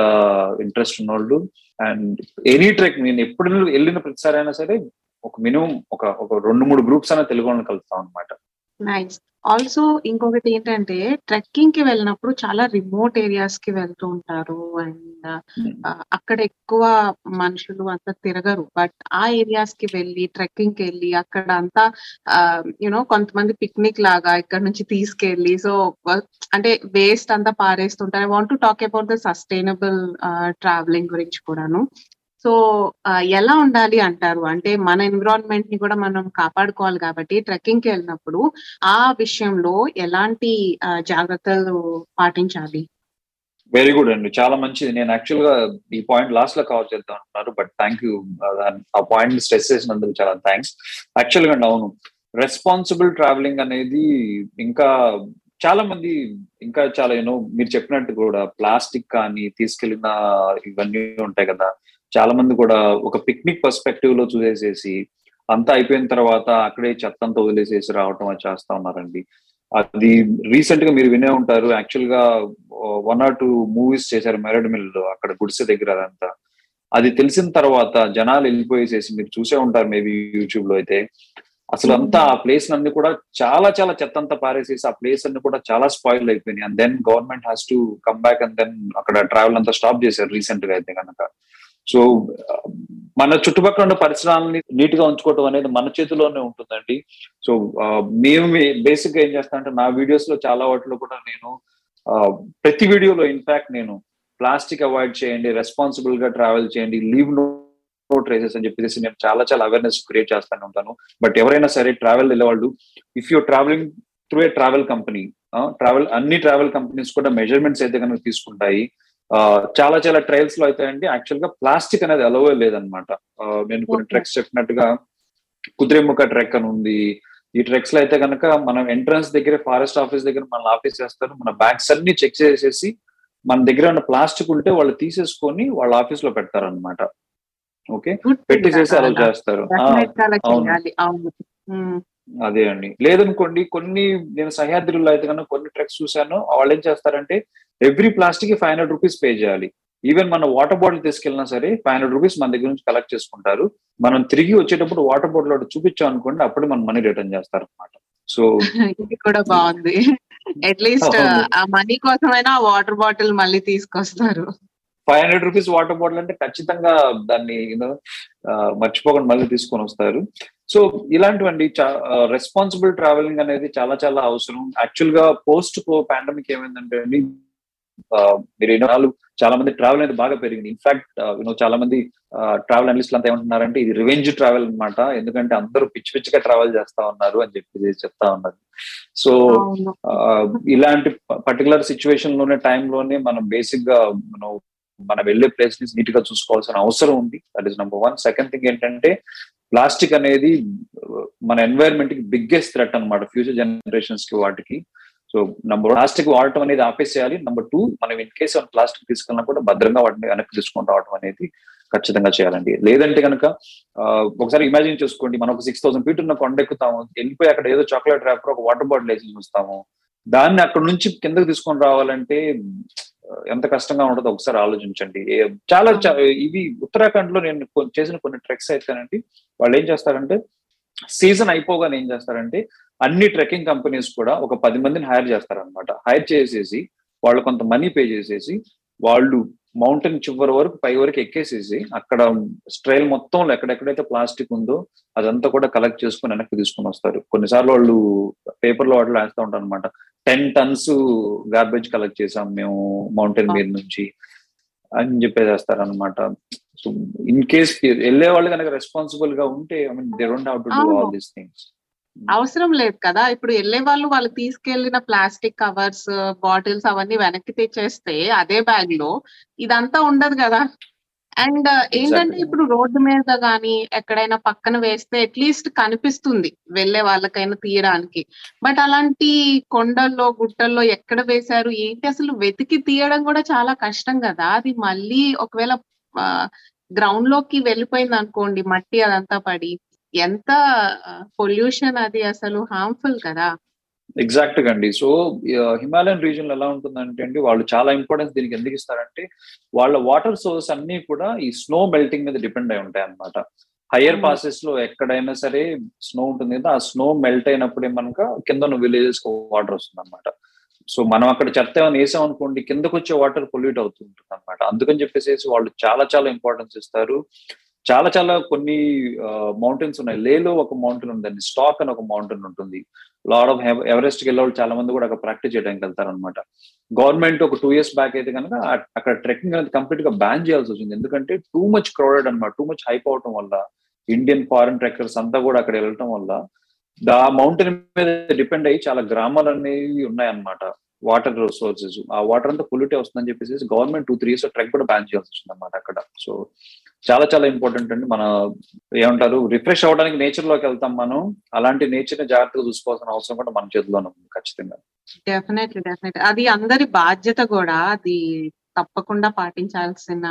ఇంట్రెస్ట్ ఉన్నోళ్ళు. అండ్ ఎనీ ట్రెక్ నేను ఎప్పుడు వెళ్ళిన ప్రతిసారి అయినా సరే ఒక మినిమం ఒక ఒక రెండు మూడు గ్రూప్స్ అయినా తెలుగు వాళ్ళని కలుస్తాం అనమాట నైస్ ఆల్సో ఇంకొకటి ఏంటంటే ట్రెక్కింగ్కి వెళ్ళినప్పుడు చాలా రిమోట్ ఏరియాస్కి వెళ్తూ ఉంటారు. అండ్ అక్కడ ఎక్కువ మనుషులు అంతా తిరగరు. బట్ ఆ ఏరియాస్కి వెళ్ళి ట్రెక్కింగ్కి వెళ్ళి అక్కడ అంతా యునో కొంతమంది పిక్నిక్ లాగా ఇక్కడ నుంచి తీసుకెళ్ళి సో అంటే వేస్ట్ అంతా పారేస్తుంటారు. I want to talk about the sustainable travelling గురించి కూడాను. సో ఎలా ఉండాలి అంటారు? అంటే మన ఎన్విరాన్మెంట్ని కూడా మనం కాపాడుకోవాలి కాబట్టి ట్రెక్కింగ్కి వెళ్ళినప్పుడు ఆ విషయంలో ఎలాంటి జాగ్రత్తలు పాటించాలి? వెరీ గుడ్ అండి. చాలా మంచిది. నేను యాక్చువల్గా ఈ పాయింట్ లాస్ట్లో కవర్ చేద్దాం అనుకున్నారు బట్ థ్యాంక్ యూ ఆ పాయింట్ స్ట్రెస్ చేసినందుకు చాలా థ్యాంక్స్. యాక్చువల్గా అవును. రెస్పాన్సిబుల్ ట్రావెలింగ్ అనేది ఇంకా చాలా మంది ఇంకా చాలా యూనో మీరు చెప్పినట్టు కూడా ప్లాస్టిక్ కానీ తీసుకెళ్ళిన ఇవన్నీ ఉంటాయి కదా చాలా మంది కూడా ఒక పిక్నిక్ పర్స్పెక్టివ్లో చూసేసేసి అంతా అయిపోయిన తర్వాత అక్కడే చెత్త అంతా వదిలేసేసి రావటం అది చేస్తా ఉన్నారండి. అది రీసెంట్గా మీరు వినే ఉంటారు. యాక్చువల్గా వన్ ఆర్ టూ మూవీస్ చేశారు మెరడ్ మిల్ అక్కడ గుడిసె దగ్గర అదంతా. అది తెలిసిన తర్వాత జనాలు వెళ్ళిపోయేసేసి మీరు చూసే ఉంటారు మేబీ యూట్యూబ్లో అయితే. అసలు అంతా ఆ ప్లేస్ అన్ని కూడా చాలా చాలా చెత్త అంతా పారేసేసి ఆ ప్లేస్ అన్ని కూడా చాలా స్పాయిల్ అయిపోయినాయి. And then government has to come back and then అక్కడ ట్రావెల్ అంతా స్టాప్ చేశారు రీసెంట్గా అయితే కనుక సో మన చుట్టుపక్కల ఉన్న పరిసరాలని నీట్గా ఉంచుకోవటం అనేది మన చేతిలోనే ఉంటుందండి. సో మేము బేసిక్గా ఏం చేస్తానంటే నా వీడియోస్లో చాలా వాటిలో కూడా నేను ప్రతి వీడియోలో ఇన్ఫాక్ట్ నేను ప్లాస్టిక్ అవాయిడ్ చేయండి రెస్పాన్సిబుల్గా ట్రావెల్ చేయండి లీవ్ నో ట్రేసెస్ అని చెప్పేసి నేను చాలా చాలా అవేర్నెస్ క్రియేట్ చేస్తానే ఉంటాను. బట్ ఎవరైనా సరే ట్రావెల్ వెళ్ళేవాళ్ళు if you travelling through a travel company travel అన్ని ట్రావెల్ కంపెనీస్ కూడా మెజర్మెంట్స్ అయితే కనుక తీసుకుంటాయి చాలా చాలా ట్రయల్స్లో అయితే అండి యాక్చువల్గా ప్లాస్టిక్ అనేది అలవే లేదనమాట నేను కొన్ని ట్రెక్స్ చెప్పినట్టుగా కుదిరేముఖ ట్రెక్ అని ఉంది. ఈ ట్రెక్స్లో అయితే కనుక మనం ఎంట్రన్స్ దగ్గర ఫారెస్ట్ ఆఫీస్ దగ్గర మన ఆఫీస్ చేస్తారు. మన బ్యాగ్స్ అన్ని చెక్ చేసేసి మన దగ్గర ఉన్న ప్లాస్టిక్ ఉంటే వాళ్ళు తీసేసుకొని వాళ్ళ ఆఫీస్లో పెడతారు అనమాట ఓకే పెట్టేసేసి అలా చేస్తారు. అదే అండి. లేదనుకోండి కొన్ని నేను సహ్యాద్రిలో అయితే కనుక కొన్ని ట్రెక్స్ చూశాను. వాళ్ళు ఏం చేస్తారంటే every plastic five hundred rupees pay చేయాలి. ఈవెన్ మన వాటర్ బాటిల్ తీసుకెళ్ళినా సరే ఫైవ్ హండ్రెడ్ రూపీస్ మన దగ్గర నుంచి కలెక్ట్ చేసుకుంటారు. మనం తిరిగి వచ్చేటప్పుడు వాటర్ బాటిల్ ఒకటి చూపించాం అనుకోండి అప్పుడు మన మనీ రిటర్న్ చేస్తారు అనమాట సో ఇది కూడా బాగుంది. అట్లీస్ట్ ఆ మనీ కోసమైనా వాటర్ బాటిల్ మళ్ళీ తీసుకొస్తారు. Five hundred rupees water bottle అంటే ఖచ్చితంగా దాన్ని మర్చిపోకుండా మళ్ళీ తీసుకొని వస్తారు. సో ఇలాంటివండి రెస్పాన్సిబుల్ ట్రావెలింగ్ అనేది చాలా చాలా అవసరం. యాక్చువల్గా పోస్ట్ పాండమిక్ ఏమైందంటే మీరు ఎన్నో చాలా మంది ట్రావెల్ అనేది బాగా పెరిగింది. ఇన్ఫాక్ట్ యూనో చాలా మంది ట్రావెల్ అనలిస్టులు అంతా ఏమంటున్నారంటే ఇది రివెంజ్ ట్రావెల్ అనమాట ఎందుకంటే అందరూ పిచ్చి పిచ్చిగా ట్రావెల్ చేస్తా ఉన్నారు అని చెప్పి చెప్తా ఉన్నారు. సో ఇలాంటి పర్టికులర్ సిచ్యువేషన్లోనే టైంలోనే మనం బేసిక్గా మనం మనం వెళ్ళే ప్లేస్ని నీట్గా చూసుకోవాల్సిన అవసరం ఉంది. That is number one second thing ఏంటంటే ప్లాస్టిక్ అనేది మన ఎన్వైరన్మెంట్కి బిగ్గెస్ట్ థ్రెట్ అనమాట ఫ్యూచర్ జనరేషన్స్కి వాటికి. సో నంబర్ ప్లాస్టిక్ వాడటం అనేది ఆపేసేయాలి. నెంబర్ టూ మనం ఇన్ కేసు ప్లాస్టిక్ తీసుకున్నా కూడా భద్రంగా వాటిని వెనక్కి తీసుకొని రావడం అనేది ఖచ్చితంగా చేయాలండి. లేదంటే కనుక ఒకసారి ఇమాజిన్ చేసుకోండి. మనం ఒక సిక్స్ థౌసండ్ ఫీట్ ఉన్న కొండ ఎక్కుతాము వెళ్ళిపోయి అక్కడ ఏదో చాక్లెట్ ర్యాపర్ ఒక వాటర్ బాటిల్ వేసి చూస్తాము. దాన్ని అక్కడ నుంచి కిందకి తీసుకొని రావాలంటే ఎంత కష్టంగా ఉంటుందో ఒకసారి ఆలోచించండి. చాలా ఇవి ఉత్తరాఖండ్లో నేను చేసిన కొన్ని ట్రెక్స్ అయితేనండి వాళ్ళు ఏం చేస్తారంటే సీజన్ అయిపోగానే ఏం చేస్తారంటే అన్ని ట్రెక్కింగ్ కంపెనీస్ కూడా ఒక పది మందిని హైర్ చేస్తారనమాట హైర్ చేసేసి వాళ్ళు కొంత మనీ పే చేసేసి వాళ్ళు మౌంటైన్ చివరి వరకు పై వరకు ఎక్కేసేసి అక్కడ స్ట్రైల్ మొత్తంలో ఎక్కడెక్కడైతే ప్లాస్టిక్ ఉందో అదంతా కూడా కలెక్ట్ చేసుకుని వెనక్కి తీసుకుని వస్తారు. కొన్నిసార్లు వాళ్ళు పేపర్లో వాటిలో వేస్తూ ఉంటారు అనమాట టెన్ టన్స్ గార్బేజ్ కలెక్ట్ చేసాం మేము మౌంటైన్ మీద నుంచి అని చెప్పేసేస్తారు అనమాట సో ఇన్ కేస్ వెళ్ళే వాళ్ళు కనుక రెస్పాన్సిబుల్గా ఉంటే I mean they don't have to do all these things అవసరం లేదు కదా. ఇప్పుడు వెళ్ళే వాళ్ళు వాళ్ళు తీసుకెళ్ళిన ప్లాస్టిక్ కవర్స్ బాటిల్స్ అవన్నీ వెనక్కి తెచ్చేస్తే అదే బ్యాగ్లో ఇదంతా ఉండదు కదా. అండ్ ఏంటంటే ఇప్పుడు రోడ్డు మీద గానీ ఎక్కడైనా పక్కన వేస్తే అట్లీస్ట్ కనిపిస్తుంది వెళ్ళే వాళ్ళకైనా తీయడానికి. బట్ అలాంటి కొండల్లో గుట్టల్లో ఎక్కడ వేశారు ఏంటి అసలు వెతికి తీయడం కూడా చాలా కష్టం కదా. అది మళ్ళీ ఒకవేళ గ్రౌండ్లోకి వెళ్ళిపోయింది అనుకోండి మట్టి అదంతా పడి ఎంత పొల్యూషన్ అది అసలు హార్మ్ఫుల్ కదా? ఎగ్జాక్ట్గా అండి సో హిమాలయన్ రీజన్ ఎలా ఉంటుందంటే అండి వాళ్ళు చాలా ఇంపార్టెన్స్ దీనికి ఎందుకు ఇస్తారంటే వాళ్ళ వాటర్ సోర్స్ అన్ని కూడా ఈ స్నో మెల్టింగ్ మీద డిపెండ్ అయి ఉంటాయి అనమాట హయ్యర్ పాసెస్లో ఎక్కడైనా సరే స్నో ఉంటుంది కదా ఆ స్నో మెల్ట్ అయినప్పుడే మనక కింద ఉన్న విలేజెస్ వాటర్ వస్తుంది అనమాట సో మనం అక్కడ చెత్త ఏమైనా వేసాం అనుకోండి కిందకు వచ్చే వాటర్ పొల్యూట్ అవుతుంటుంది అనమాట అందుకని చెప్పేసి వాళ్ళు చాలా చాలా ఇంపార్టెన్స్ ఇస్తారు. చాలా చాలా కొన్ని మౌంటైన్స్ ఉన్నాయి. లేలో ఒక మౌంటైన్ ఉందండి. స్టాక్ అని ఒక మౌంటైన్ ఉంటుంది. లాడ్ ఆఫ్ ఎవరెస్ట్కి వెళ్ళే చాలా మంది కూడా అక్కడ ప్రాక్టీస్ చేయడానికి వెళ్తారు అనమాట గవర్నమెంట్ ఒక టూ ఇయర్స్ బ్యాక్ అయితే కనుక అక్కడ ట్రెక్కింగ్ అనేది కంప్లీట్గా బ్యాన్ చేయాల్సి వచ్చింది. ఎందుకంటే టూ మచ్ క్రౌడెడ్ అనమాట టూ మచ్ హైప్ అవటం వల్ల ఇండియన్ ఫారెన్ ట్రెక్కర్స్ అంతా కూడా అక్కడ వెళ్ళటం వల్ల ఆ మౌంటైన్ మీద డిపెండ్ అయ్యి చాలా గ్రామాలు అనేవి ఉన్నాయన్నమాట వాటర్ సోర్సెస్ ఆ వాటర్ అంతా పొల్యూటే వస్తుందని చెప్పేసి government two three years trek కూడా బ్యాన్ చేయాల్సి వచ్చింది అనమాట అక్కడ. సో చాలా చాలా ఇంపార్టెంట్ అండి. మన ఏమంటారు రిఫ్రెష్ అవడానికి నేచర్లోకి వెళ్తాం మనం. అలాంటి నేచర్ని జాగ్రత్తగా చూసుకోవాల్సిన అవసరం కూడా మన చేతిలోనే ఉంది ఖచ్చితంగా. డెఫినెట్లీ డెఫినెట్ అది అందరి బాధ్యత కూడా అది తప్పకుండా పాటించాల్సిన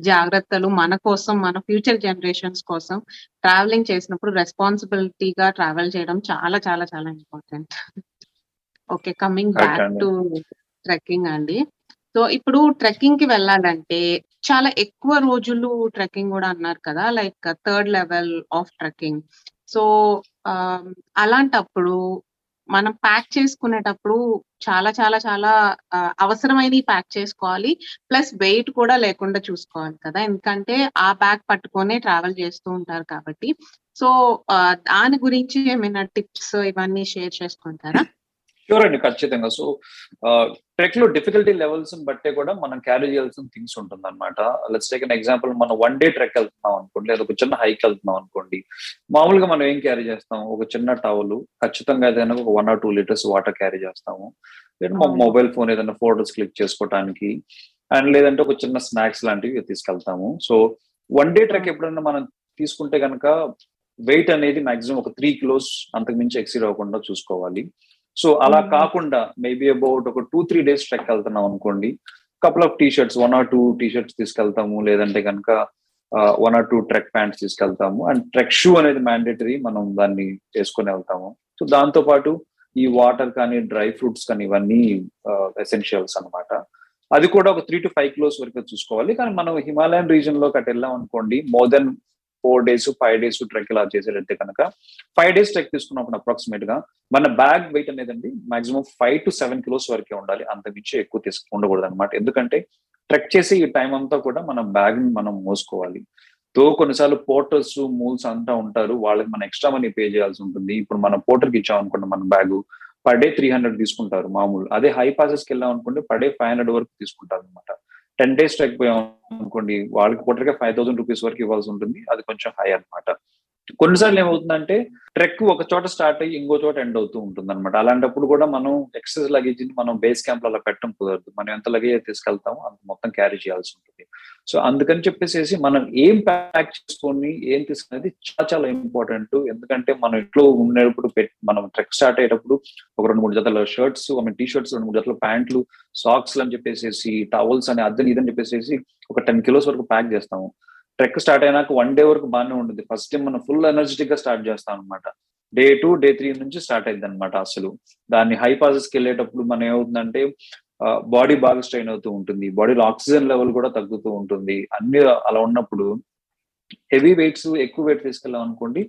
జాగ్రత్తలు మన కోసం మన ఫ్యూచర్ జనరేషన్స్ కోసం ట్రావెలింగ్ చేసినప్పుడు రెస్పాన్సిబిలిటీగా ట్రావెల్ చేయడం చాలా చాలా చాలా important okay coming back to trekking అండి. సో ఇప్పుడు ట్రెక్కింగ్కి వెళ్ళాలంటే చాలా ఎక్కువ రోజులు ట్రెక్కింగ్ కూడా అన్నారు కదా like third level of trekking so అలాంటప్పుడు మనం ప్యాక్ చేసుకునేటప్పుడు చాలా చాలా చాలా అవసరమైనవి ప్యాక్ చేసుకోవాలి. ప్లస్ వెయిట్ కూడా లేకుండా చూసుకోవాలి కదా. ఎందుకంటే ఆ బ్యాగ్ పట్టుకొనే ట్రావెల్ చేస్తూ ఉంటారు కాబట్టి. సో దాని గురించి ఏమైనా టిప్స్ ఇవన్నీ షేర్ చేసుకుంటారా? షూర్ అండి ఖచ్చితంగా. సో ట్రెక్లో డిఫికల్టీ లెవెల్స్ బట్టే కూడా మనం క్యారీ చేయాల్సిన థింగ్స్ ఉంటుంది అనమాట లెట్స్ టేక్ అన్ ఎగ్జాంపుల్ మనం వన్ డే ట్రెక్ వెళ్తున్నాం అనుకోండి లేదా ఒక చిన్న హైక్ వెళ్తున్నాం అనుకోండి. మామూలుగా మనం ఏం క్యారీ చేస్తాం? ఒక చిన్న టవల్ ఖచ్చితంగా ఏదైనా ఒక one or two litres water carry చేస్తాము. లేదా మా మొబైల్ ఫోన్ ఏదైనా ఫోటోస్ క్లిక్ చేసుకోవడానికి అండ్ లేదంటే ఒక చిన్న స్నాక్స్ లాంటివి తీసుకెళ్తాము. సో వన్ డే ట్రెక్ ఎప్పుడైనా మనం తీసుకుంటే కనుక వెయిట్ అనేది మాక్సిమం ఒక త్రీ కిలోస్ అంతకు మించి ఎక్సీడ్ అవ్వకుండా చూసుకోవాలి. సో అలా కాకుండా మేబీ అబౌట్ ఒక టూ త్రీ డేస్ ట్రెక్ వెళ్తున్నాం అనుకోండి. Couple of T shirts one or two T shirts తీసుకెళ్తాము. లేదంటే కనుక one or two trek pants తీసుకెళ్తాము. అండ్ ట్రెక్ షూ అనేది మ్యాండేటరీ మనం దాన్ని వేసుకొని వెళ్తాము. సో దాంతో పాటు ఈ వాటర్ కానీ డ్రై ఫ్రూట్స్ కానీ ఇవన్నీ ఎసెన్షియల్స్ అనమాట అది కూడా ఒక త్రీ టు ఫైవ్ కిలోస్ వరకు చూసుకోవాలి. కానీ మనం హిమాలయన్ రీజన్లో అటు వెళ్ళాం అనుకోండి more than four days five days trek ఇలా చేసేటట్టే కనుక. ఫైవ్ డేస్ ట్రెక్ తీసుకున్నప్పుడు అప్రాక్సిమేట్గా మన బ్యాగ్ వెయిట్ అనేది maximum five to seven kilos వరకే ఉండాలి. అంత మించి ఎక్కువ తీసుకు ఉండకూడదు అనమాట ఎందుకంటే ట్రెక్ చేసే ఈ టైం అంతా కూడా మన బ్యాగ్ని మనం మోసుకోవాలి. తో కొన్నిసార్లు పోర్టర్స్ మూల్స్ అంతా ఉంటారు. వాళ్ళకి మనం ఎక్స్ట్రా మనీ పే చేయాల్సి ఉంటుంది. ఇప్పుడు మన పోర్టర్కి ఇచ్చాం అనుకోండి మన bag per day three hundred తీసుకుంటారు మామూలు. అదే హై పాసెస్కి వెళ్ళాం అనుకోండి పర్ డే ఫైవ్ హండ్రెడ్ వరకు తీసుకుంటారు అనమాట టెన్ డేస్ ట్రెక్ పోయాం అనుకోండి వాళ్ళకి పోటర్గా ఫైవ్ థౌసండ్ రూపీస్ వరకు ఇవ్వాల్సి ఉంటుంది. అది కొంచెం హై అనమాట కొన్నిసార్లు ఏమవుతుందంటే ట్రెక్ ఒక చోట స్టార్ట్ అయ్యి ఇంకో చోట ఎండ్ అవుతూ ఉంటుంది అనమాట అలాంటప్పుడు కూడా మనం ఎక్సెస్ లగేజ్ మనం బేస్ క్యాంప్ అలా పెట్టడం కుదరదు. మనం ఎంత లగేజ్ తీసుకెళ్తామో అంత మొత్తం క్యారీ చేయాల్సి ఉంటుంది. సో అందుకని చెప్పేసి మనం ఏం ప్యాక్ చేసుకొని ఏం తీసుకునేది చాలా చాలా ఇంపార్టెంట్. ఎందుకంటే మనం ఇంట్లో ఉండేటప్పుడు మనం ట్రెక్ స్టార్ట్ అయ్యేటప్పుడు ఒక రెండు మూడు జతల shirts I mean T shirts రెండు మూడు జతల ప్యాంట్లు సాక్స్ అని చెప్పేసి టవల్స్ అని అద్దని ఇదని చెప్పేసి ఒక టెన్ కిలోస్ వరకు ప్యాక్ చేస్తాము. ట్రెక్ స్టార్ట్ అయినాక వన్ డే వరకు బాగానే ఉంటుంది. ఫస్ట్ టైం మనం ఫుల్ ఎనర్జెటిక్గా స్టార్ట్ చేస్తాం అనమాట డే టూ డే త్రీ నుంచి స్టార్ట్ అయింది అనమాట అసలు. దాన్ని హై పాసెస్కి వెళ్ళేటప్పుడు మనం ఏమవుతుందంటే బాడీ బాగా స్ట్రెయిన్ అవుతూ ఉంటుంది. బాడీలో ఆక్సిజన్ లెవెల్ కూడా తగ్గుతూ ఉంటుంది. అన్ని అలా ఉన్నప్పుడు హెవీ వెయిట్స్ ఎక్కువ వెయిట్ తీసుకెళ్ళాం అనుకోండి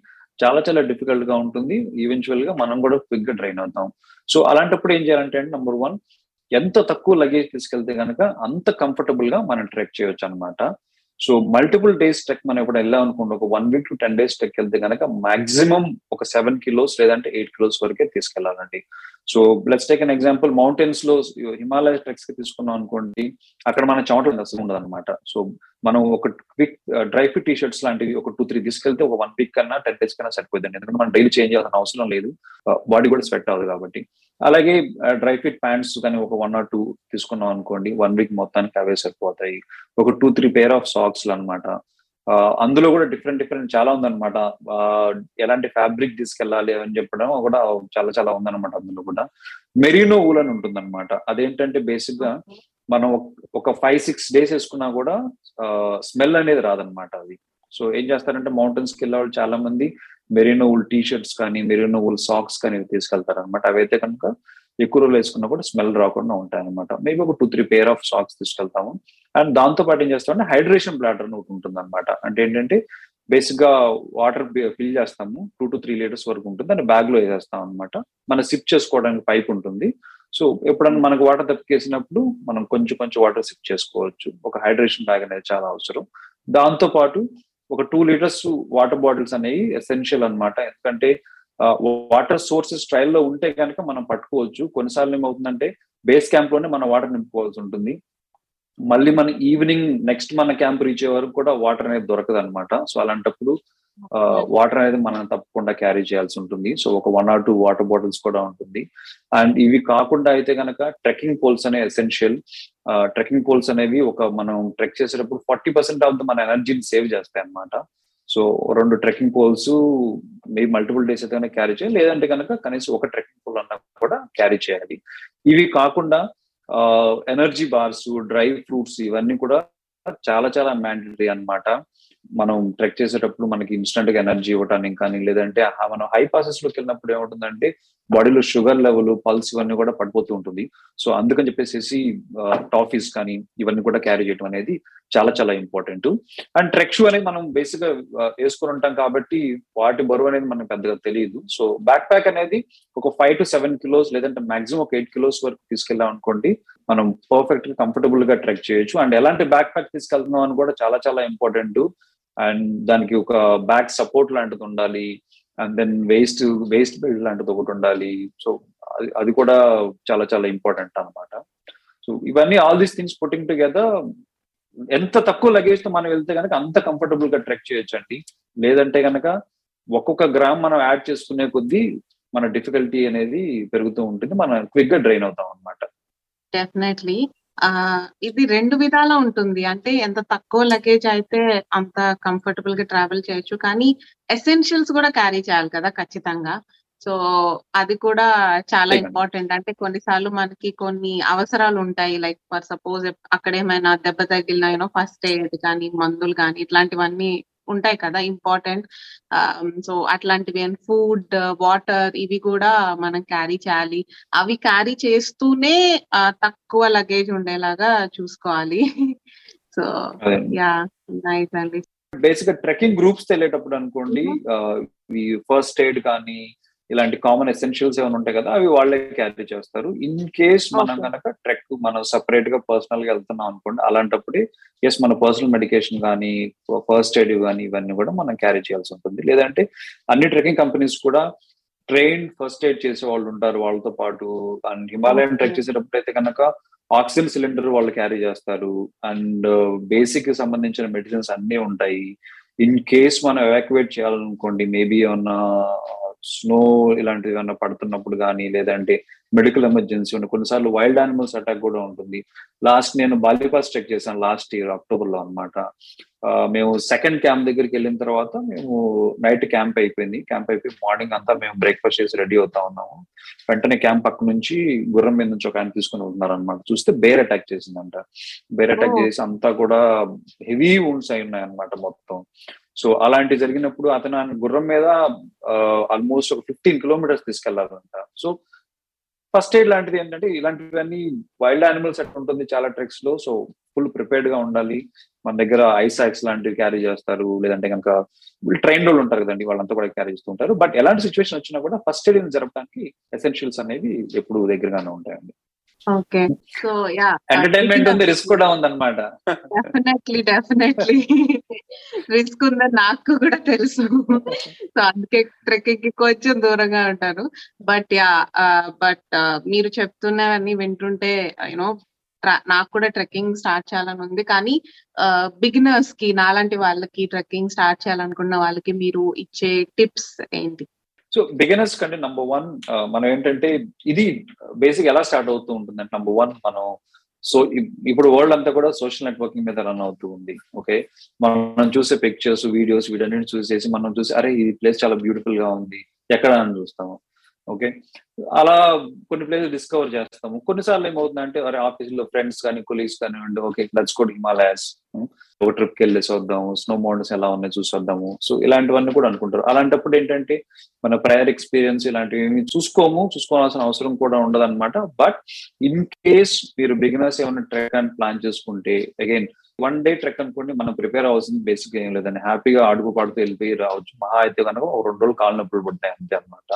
చాలా చాలా డిఫికల్ట్గా ఉంటుంది. ఈవెన్చువల్గా మనం కూడా క్విక్గా ట్రైన్ అవుతాం. సో అలాంటప్పుడు ఏం చేయాలంటే నంబర్ వన్ ఎంత తక్కువ లగేజ్ తీసుకెళ్తే కనుక అంత కంఫర్టబుల్గా మనం ట్రెక్ చేయొచ్చు అనమాట సో మల్టిపుల్ డేస్ ట్రెక్ మనం ఎప్పుడు వెళ్ళాం అనుకోండి ఒక one week to ten days trek వెళ్తే కనుక మాక్సిమం ఒక సెవెన్ కిలోస్ లేదంటే ఎయిట్ కిలోస్ వరకే తీసుకెళ్ళాలండి. So let's take an example మౌంటైన్స్లో Himalaya ట్రెక్స్కి తీసుకున్నాం అనుకోండి అక్కడ మన చెమటలు అసలు ఉండదు అనమాట సో మనం ఒక quick dry fit T shirts లాంటివి ఒక టూ త్రీ తీసుకెళ్తే ఒక వన్ వీక్ కన్నా టెన్ డేస్ కన్నా సరిపోతుంది ఎందుకంటే మనం డైలీ చేంజ్ చేయాల్సిన అవసరం లేదు. Uh, బాడీ కూడా స్వెట్ అవ్వదు కాబట్టి. అలాగే డ్రై ఫిట్ ప్యాంట్స్ కానీ ఒక వన్ ఆర్ టూ తీసుకున్నాం అనుకోండి వన్ వీక్ మొత్తానికి అవే సరిపోతాయి. ఒక two three pair of socks అనమాట అందులో కూడా డిఫరెంట్ డిఫరెంట్ చాలా ఉందన్నమాట. ఎలాంటి ఫ్యాబ్రిక్ తీసుకెళ్ళాలి అని చెప్పడం కూడా చాలా చాలా ఉందన్నమాట అందులో కూడా. మెరీనో ఊల్ అని ఉంటుంది అనమాట అదేంటంటే బేసిక్గా మనం ఒక ఫైవ్ సిక్స్ డేస్ వేసుకున్నా కూడా స్మెల్ అనేది రాదనమాట అది. సో ఏం చేస్తారంటే మౌంటైన్స్కి వెళ్ళే చాలా మంది మెరీనో ఉల్ టీ షర్ట్స్ కానీ మెరీనో ఉల్ సాక్స్ కానీ తీసుకెళ్తారు అనమాట అవైతే కనుక ఎక్కువ రోజులు వేసుకున్నా కూడా స్మెల్ రాకుండా ఉంటాయి అనమాట మేబీ ఒక two three pair of socks తీసుకెళ్తాము. అండ్ దాంతో పాటు ఏం చేస్తామంటే హైడ్రేషన్ బ్లాడర్ ఒకటి ఉంటుంది అనమాట అంటే ఏంటంటే బేసిక్గా వాటర్ ఫిల్ చేస్తాము. టూ టు త్రీ లీటర్స్ వరకు ఉంటుంది. దాన్ని బ్యాగ్లో వేసేస్తాం అనమాట మన సిప్ చేసుకోవడానికి పైప్ ఉంటుంది. సో ఎప్పుడన్నా మనకు వాటర్ తప్పికేసినప్పుడు మనం కొంచెం కొంచెం వాటర్ సిప్ చేసుకోవచ్చు. ఒక హైడ్రేషన్ బ్యాగ్ అనేది చాలా అవసరం. దాంతో పాటు ఒక టూ లీటర్స్ వాటర్ బాటిల్స్ అనేవి ఎసెన్షియల్ అనమాట ఎందుకంటే వాటర్ సోర్సెస్ ట్రయల్లో ఉంటే కనుక మనం పట్టుకోవచ్చు. కొన్నిసార్లు ఏమవుతుందంటే బేస్ క్యాంప్లోనే మనం వాటర్ నింపుకోవాల్సి ఉంటుంది. మళ్ళీ మన ఈవినింగ్ నెక్స్ట్ మన క్యాంప్ రీచ్ అయ్యే వరకు కూడా వాటర్ అనేది దొరకదు అనమాట సో అలాంటప్పుడు వాటర్ అనేది మనం తప్పకుండా క్యారీ చేయాల్సి ఉంటుంది. సో ఒక one or two water bottles కూడా ఉంటుంది. అండ్ ఇవి కాకుండా అయితే కనుక ట్రెక్కింగ్ పోల్స్ అనే ఎసెన్షియల్ ట్రెక్కింగ్ పోల్స్ అనేవి ఒక మనం ట్రెక్ చేసేటప్పుడు ఫార్టీ పర్సెంట్ ఆఫ్ ద మన ఎనర్జీని సేవ్ చేస్తాయి అనమాట సో రెండు ట్రెక్కింగ్ పోల్స్ మీ మల్టిపుల్ డేస్ అయితే కనుక క్యారీ చేయాలి. లేదంటే కనుక కనీసం ఒక ట్రెక్కింగ్ పోల్ అన్నా కూడా క్యారీ చేయాలి. ఇవి కాకుండా ఎనర్జీ బార్స్ డ్రై ఫ్రూట్స్ ఇవన్నీ కూడా చాలా చాలా మ్యాండటరీ అనమాట మనం ట్రెక్ చేసేటప్పుడు మనకి ఇన్స్టెంట్గా ఎనర్జీ ఇవ్వటానికి కానీ లేదంటే మనం హై పాసెస్లోకి వెళ్ళినప్పుడు ఏముంటుందంటే బాడీలో షుగర్ లెవెల్ పల్స్ ఇవన్నీ కూడా పడిపోతూ ఉంటుంది. సో అందుకని చెప్పేసి టాఫీస్ కానీ ఇవన్నీ కూడా క్యారీ చేయడం అనేది చాలా చాలా ఇంపార్టెంట్ అండ్ ట్రెక్ షూ అనేది మనం బేసిక్గా వేసుకుని ఉంటాం కాబట్టి వాటి బరువు అనేది మనకు పెద్దగా తెలియదు. సో బ్యాక్ ప్యాక్ అనేది ఒక ఫైవ్ టు సెవెన్ కిలోస్ లేదంటే మాక్సిమం ఒక ఎయిట్ కిలోస్ వరకు తీసుకెళ్ళాం అనుకోండి మనం పర్ఫెక్ట్గా కంఫర్టబుల్గా ట్రెక్ చేయొచ్చు. అండ్ ఎలాంటి బ్యాక్ ప్యాక్ తీసుకెళ్తున్నాం అని కూడా చాలా చాలా ఇంపార్టెంట్ అండ్ దానికి ఒక బ్యాక్ సపోర్ట్ లాంటిది ఉండాలి. And then waist waist belt లాంటిది ఒకటి ఉండాలి. సో అది కూడా చాలా చాలా ఇంపార్టెంట్ అనమాట సో ఇవన్నీ all these things putting together ఎంత తక్కువ లగేజ్తో మనం వెళ్తే కనుక అంత కంఫర్టబుల్గా ట్రెక్ చేయొచ్చండి. లేదంటే కనుక ఒక్కొక్క గ్రామ్ మనం యాడ్ చేసుకునే కొద్దీ మన డిఫికల్టీ అనేది పెరుగుతూ ఉంటుంది. మనం క్విక్గా డ్రైన్ అవుతాం అనమాట డెఫినెట్లీ ఇది రెండు విధాలా ఉంటుంది. అంటే ఎంత తక్కువ లగేజ్ అయితే అంత కంఫర్టబుల్గా ట్రావెల్ చేయొచ్చు. కానీ ఎసెన్షియల్స్ కూడా క్యారీ చేయాలి కదా ఖచ్చితంగా. సో అది కూడా చాలా ఇంపార్టెంట్ అంటే కొన్నిసార్లు మనకి కొన్ని అవసరాలు ఉంటాయి. లైక్ ఫర్ సపోజ్ అక్కడ ఏమైనా దెబ్బ తగిలినా యూనో ఫస్ట్ ఎయిడ్ కానీ మందులు కానీ ఇట్లాంటివన్నీ ఉంటాయి కదా ఇంపార్టెంట్ సో అట్లాంటివి ఫుడ్ వాటర్ ఇవి కూడా మనం క్యారీ చేయాలి. అవి క్యారీ చేస్తూనే తక్కువ లగేజ్ ఉండేలాగా చూసుకోవాలి. సో యా నైస్ అండి. బేసిక్ ట్రెక్కింగ్ గ్రూప్స్ వెళ్ళేటప్పుడు అనుకోండి ఫస్ట్ ఎయిడ్ కానీ ఇలాంటి కామన్ ఎసెన్షియల్స్ ఏమైనా ఉంటాయి కదా అవి వాళ్ళే క్యారీ చేస్తారు. ఇన్ కేస్ మనం కనుక ట్రెక్ మనం సపరేట్గా పర్సనల్గా వెళ్తున్నాం అనుకోండి అలాంటప్పుడు ఎస్ మన పర్సనల్ మెడికేషన్ కానీ ఫస్ట్ ఎయిడ్ కానీ ఇవన్నీ కూడా మనం క్యారీ చేయాల్సి ఉంటుంది. లేదంటే అన్ని ట్రెక్కింగ్ కంపెనీస్ కూడా ట్రైన్ ఫస్ట్ ఎయిడ్ చేసే వాళ్ళు ఉంటారు వాళ్ళతో పాటు. అండ్ హిమాలయన్ ట్రెక్ చేసేటప్పుడు అయితే కనుక ఆక్సిజన్ సిలిండర్ వాళ్ళు క్యారీ చేస్తారు. అండ్ బేసిక్ సంబంధించిన మెడిసిన్స్ అన్నీ ఉంటాయి. ఇన్ కేస్ మనం ఎవాక్యువేట్ చేయాలనుకోండి మేబీ ఏమన్నా స్నో ఇలాంటివి ఏమన్నా పడుతున్నప్పుడు కానీ లేదంటే మెడికల్ ఎమర్జెన్సీ ఉన్న కొన్నిసార్లు వైల్డ్ యానిమల్స్ అటాక్ కూడా ఉంటుంది. లాస్ట్ నేను బాలిపాస్ చెక్ చేశాను లాస్ట్ ఇయర్ అక్టోబర్లో అనమాట మేము సెకండ్ క్యాంప్ దగ్గరికి వెళ్ళిన తర్వాత మేము నైట్ క్యాంప్ అయిపోయింది. క్యాంప్ అయిపోయి మార్నింగ్ అంతా మేము బ్రేక్ఫాస్ట్ చేసి రెడీ అవుతా ఉన్నాము. వెంటనే క్యాంప్ పక్క నుంచి గుర్రం మీద నుంచి ఒక ఆయన తీసుకుని వెళ్తున్నారు అనమాట చూస్తే బేర్ అటాక్ చేసిందంట. బేర్ అటాక్ చేసి అంతా కూడా హెవీ వుండ్స్ అయి ఉన్నాయి అనమాట మొత్తం. సో అలాంటి జరిగినప్పుడు అతను గుర్రం మీద ఆల్మోస్ట్ ఒక ఫిఫ్టీన్ కిలోమీటర్స్ తీసుకెళ్ళారంట సో ఫస్ట్ ఎయిడ్ లాంటిది ఏంటంటే ఇలాంటివన్నీ వైల్డ్ యానిమల్స్ ఎట్లా ఉంటుంది చాలా ట్రెక్స్లో. సో ఫుల్ ప్రిపేర్డ్గా ఉండాలి. మన దగ్గర ఐస్ ఐసాక్స్ లాంటివి క్యారీ చేస్తారు. లేదంటే కనుక ట్రైన్ రోల్ ఉంటారు కదండి వాళ్ళంతా కూడా క్యారీ చేస్తూ ఉంటారు. బట్ ఎలాంటి సిచ్యువేషన్ వచ్చినా కూడా ఫస్ట్ ఎయిడ్ జరపడానికి ఎసెన్షియల్స్ అనేవి ఎప్పుడు దగ్గరగానే ఉంటాయండి. ఓకే. So yeah. ఎంటర్టైన్మెంట్ ఉంది రిస్క్ కూడా ఉందన్నమాట. డెఫినెట్లీ డెఫినెట్లీ రిస్క్ ఉందని నాకు కూడా తెలుసు. సో అందుకే ట్రెక్కింగ్కి కొంచెం దూరంగా ఉంటాను. బట్ యా బట్ మీరు చెప్తున్నవన్నీ వింటుంటే యూనో నాకు కూడా ట్రెక్కింగ్ స్టార్ట్ చేయాలని ఉంది. కానీ బిగినర్స్కి నాలాంటి వాళ్ళకి ట్రెక్కింగ్ స్టార్ట్ చేయాలనుకున్న వాళ్ళకి మీరు ఇచ్చే టిప్స్ ఏంటి? సో బిగినర్స్ కంటే నంబర్ వన్ మనం ఏంటంటే ఇది బేసిక్ ఎలా స్టార్ట్ అవుతూ ఉంటుంది అంటే నంబర్ వన్ మనం సో ఇప్పుడు వరల్డ్ అంతా కూడా సోషల్ నెట్వర్కింగ్ మీద రన్ అవుతూ ఉంది. ఓకే మనం చూసే పిక్చర్స్ వీడియోస్ వీటన్నిటిని చూసేసి మనం చూసి అరే ఈ ప్లేస్ చాలా బ్యూటిఫుల్గా ఉంది. ఎక్కడ అని చూస్తాము. ఓకే? అలా కొన్ని ప్లేసెస్ డిస్కవర్ చేస్తాము. కొన్నిసార్లు ఏమవుతుందంటే అరే ఆఫీస్లో ఫ్రెండ్స్ కానీ కొలీగ్స్ కానివ్వండి ఓకే లెట్స్ కూడా హిమాలయాస్ ఒక ట్రిప్కి వెళ్ళేసి వద్దాము స్నో మౌంటైన్స్ ఎలా ఉన్నాయి చూసి వద్దాము. సో ఇలాంటివన్నీ కూడా అనుకుంటారు. అలాంటప్పుడు ఏంటంటే మన ప్రయర్ ఎక్స్పీరియన్స్ ఇలాంటివి చూసుకోము. చూసుకోవాల్సిన అవసరం కూడా ఉండదు అనమాట బట్ ఇన్ కేస్ మీరు బిగినర్స్ ఏమైనా ట్రెక్ అని ప్లాన్ చేసుకుంటే అగైన్ వన్ డే ట్రెక్ అనుకోండి మనం ప్రిపేర్ అవ్వాల్సింది బేసిక్ ఏం లేదండి. హ్యాపీగా అడుగు పాడుతూ వెళ్ళిపోయి రావచ్చు. మహా అయితే కనుక ఒక రెండు రోజులు కాలు నొప్పులు పడ్డాయి అంతే అనమాట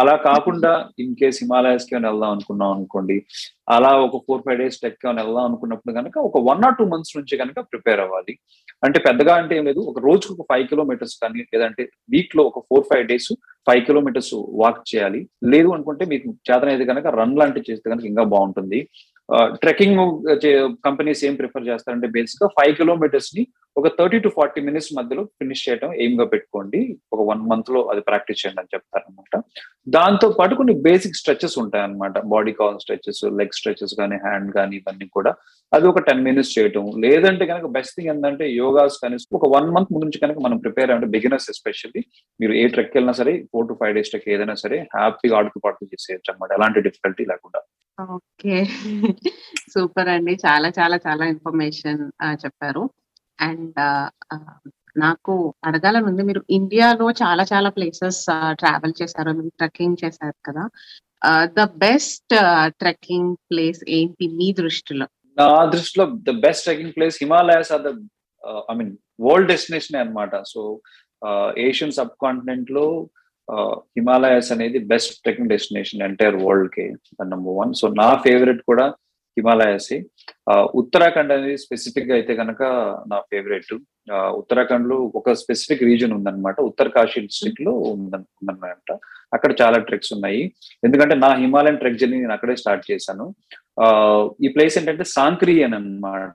అలా కాకుండా ఇన్ కేస్ హిమాలయస్కి వెళ్దాం అనుకున్నాం అనుకోండి అలా ఒక ఫోర్ ఫైవ్ డేస్ ట్రెక్ ఏమైనా వెళ్దాం అనుకున్నప్పుడు కనుక ఒక వన్ ఆర్ టూ మంత్స్ నుంచి కనుక ప్రిపేర్ అవ్వాలి. అంటే పెద్దగా అంటే ఏం లేదు ఒక రోజుకు ఒక ఫైవ్ కిలోమీటర్స్ కానీ లేదంటే వీక్లో ఒక four five days five kilometres walk చేయాలి. లేదు అనుకుంటే మీకు చేతనైతే కనుక రన్ లాంటివి చేస్తే కనుక ఇంకా బాగుంటుంది. ట్రెక్కింగ్ కంపెనీస్ ఏం ప్రిఫర్ చేస్తారంటే బేసిక్గా ఫైవ్ కిలోమీటర్స్ని ఒక థర్టీ టు ఫార్టీ మినిట్స్ మధ్యలో ఫినిష్ చేయడం ఎయిమ్గా పెట్టుకోండి. ఒక వన్ మంత్లో అది ప్రాక్టీస్ చేయండి అని చెప్తారనమాట దాంతో పాటు కొన్ని బేసిక్ స్ట్రెచెస్ ఉంటాయన్నమాట. Body calf stretches leg stretches కానీ హ్యాండ్ కానీ ఇవన్నీ కూడా. అది ఒక టెన్ మినిట్స్ చేయటం. లేదంటే కనుక బెస్ట్ థింగ్ ఏంటంటే యోగాస్ కానీ ఒక వన్ మంత్ ముందు నుంచి కనుక మనం ప్రిపేర్ అంటే బిగినర్స్ ఎస్పెషల్లీ మీరు ఏ ట్రెక్ వెళ్ళినా సరే four to five days trek ఏదైనా సరే హ్యాపీగా ఆడుతూ పాడుతూ చేసేయచ్చు అనమాట ఎలాంటి డిఫికల్టీ లేకుండా. ఓకే. సూపర్ అండి. చాలా చాలా చాలా ఇన్ఫర్మేషన్ చెప్పారు. అండ్ నాకు అడగాలని ఉంది మీరు ఇండియాలో చాలా చాలా ప్లేసెస్ ట్రావెల్ చేశారు. మీరు ట్రెక్కింగ్ చేశారు కదా. ద బెస్ట్ ట్రెక్కింగ్ ప్లేస్ ఏంటి మీ దృష్టిలో? నా దృష్టిలో the best trekking place Himalayas are the I mean world destination అనమాట సో ఏషియన్ సబ్ కాంటినెంట్లో హిమాలయాస్ అనేది బెస్ట్ ట్రెక్కింగ్ డెస్టినేషన్ ఎంటైర్ వరల్డ్కి నెంబర్ వన్ సో నా ఫేవరెట్ కూడా హిమాలయాస్. ఉత్తరాఖండ్ అనేది స్పెసిఫిక్గా అయితే కనుక నా ఫేవరెట్ ఉత్తరాఖండ్లో ఒక స్పెసిఫిక్ రీజన్ ఉందన్నమాట. ఉత్తరకాశీ డిస్ట్రిక్ట్లో ఉందన్నమాట. అక్కడ చాలా ట్రెక్స్ ఉన్నాయి. ఎందుకంటే నా హిమాలయన్ ట్రెక్ జర్నీ నేను అక్కడే స్టార్ట్ చేశాను. ఈ ప్లేస్ ఏంటంటే సాంక్రీ అని అనమాట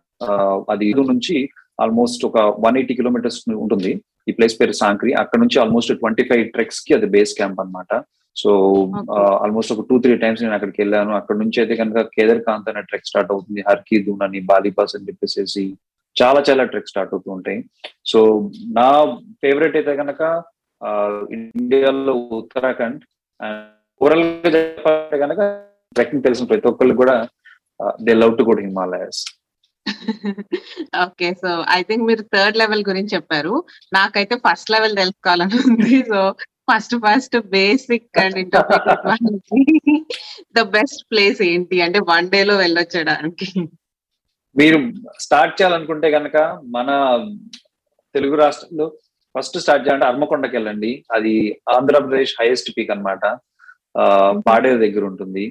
అది ఇది నుంచి ఆల్మోస్ట్ ఒక వన్ ఎయిటీ కిలోమీటర్స్ ఉంటుంది. ఈ ప్లేస్ పేరు సాంక్రీ అక్కడ నుంచి ఆల్మోస్ట్ ట్వంటీ ఫైవ్ ట్రెక్స్కి అది బేస్ క్యాంప్ అనమాట సో ఆల్మోస్ట్ ఒక టూ త్రీ టైమ్స్ నేను అక్కడికి వెళ్ళాను. అక్కడ నుంచి అయితే కనుక కేదర్ కాంత్ అనే ట్రెక్ స్టార్ట్ అవుతుంది. హర్కీ దూన్ అని బాలీపాస్ అని చెప్పేసి చాలా చాలా ట్రెక్ స్టార్ట్ అవుతూ ఉంటాయి. సో నా ఫేవరెట్ అయితే కనుక ఇండియాలో ఉత్తరాఖండ్ ఓవరాల్గా చెప్పాలంటే కనుక ట్రెక్కింగ్ తెలిసిన ప్రతి ఒక్కళ్ళు కూడా they love to go Himalayas okay so I think మీరు థర్డ్ లెవెల్ గురించి చెప్పారు. నాకైతే ఫస్ట్ లెవెల్ తెలుసుకోవాలని ఉంది. So first first basic and intermediate the best place ఏంటి? అంటే వన్ డే లో వెళ్ళొచ్చడానికి మీరు స్టార్ట్ చేయాలనుకుంటే కనుక మన తెలుగు రాష్ట్రంలో ఫస్ట్ స్టార్ట్ చేయాలంటే అర్మకొండకి వెళ్ళండి అది ఆంధ్రప్రదేశ్ హైయెస్ట్ పీక్ అనమాట పాడేరు దగ్గర ఉంటుంది.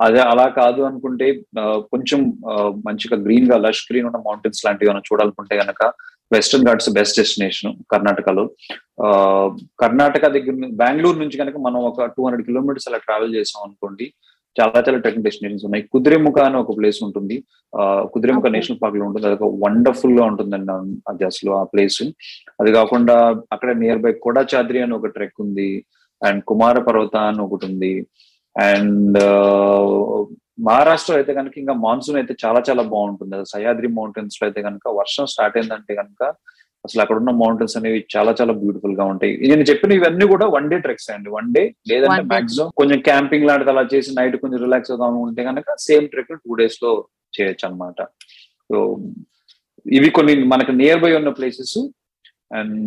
అదే అలా కాదు అనుకుంటే కొంచెం మంచిగా గ్రీన్గా లష్ గ్రీన్ ఉన్న మౌంటైన్స్ లాంటివి ఏమైనా చూడాలనుకుంటే కనుక వెస్టర్న్ ఘాట్స్ బెస్ట్ డెస్టినేషన్ కర్ణాటకలో కర్ణాటక దగ్గర బెంగళూరు నుంచి కనుక మనం ఒక టూ హండ్రెడ్ కిలోమీటర్స్ అలా ట్రావెల్ చేసాం అనుకోండి చాలా చాలా ట్రెక్కింగ్ డెస్టినేషన్స్ ఉన్నాయి. కుదిరేముఖ అని ఒక ప్లేస్ ఉంటుంది. కుదిరేముఖ నేషనల్ పార్క్లో ఉంటుంది. అది ఒక వండర్ఫుల్గా ఉంటుందండి అది అసలు ఆ ప్లేస్ అది కాకుండా అక్కడ నియర్ బై కోడాచాద్రి అని ఒక ట్రెక్ ఉంది. అండ్ కుమార పర్వత అని ఒకటి ఉంది. అండ్ మహారాష్ట్ర అయితే కనుక ఇంకా మాన్సూన్ అయితే చాలా చాలా బాగుంటుంది. సహ్యాద్రి మౌంటైన్స్లో అయితే కనుక వర్షం స్టార్ట్ అయిందంటే కనుక అసలు అక్కడ ఉన్న మౌంటైన్స్ అనేవి చాలా చాలా బ్యూటిఫుల్గా ఉంటాయి నేను చెప్పిన ఇవన్నీ కూడా వన్ డే ట్రెక్స్ అండి. వన్ డే లేదంటే మాక్సిమం కొంచెం క్యాంపింగ్ లాంటిది అలా చేసి నైట్ కొంచెం రిలాక్స్ అవుదాం ఉంటే కనుక సేమ్ ట్రెక్ టూ డేస్లో చేయొచ్చు అనమాట సో ఇవి కొన్ని మనకు నియర్ బై ఉన్న ప్లేసెస్ అండ్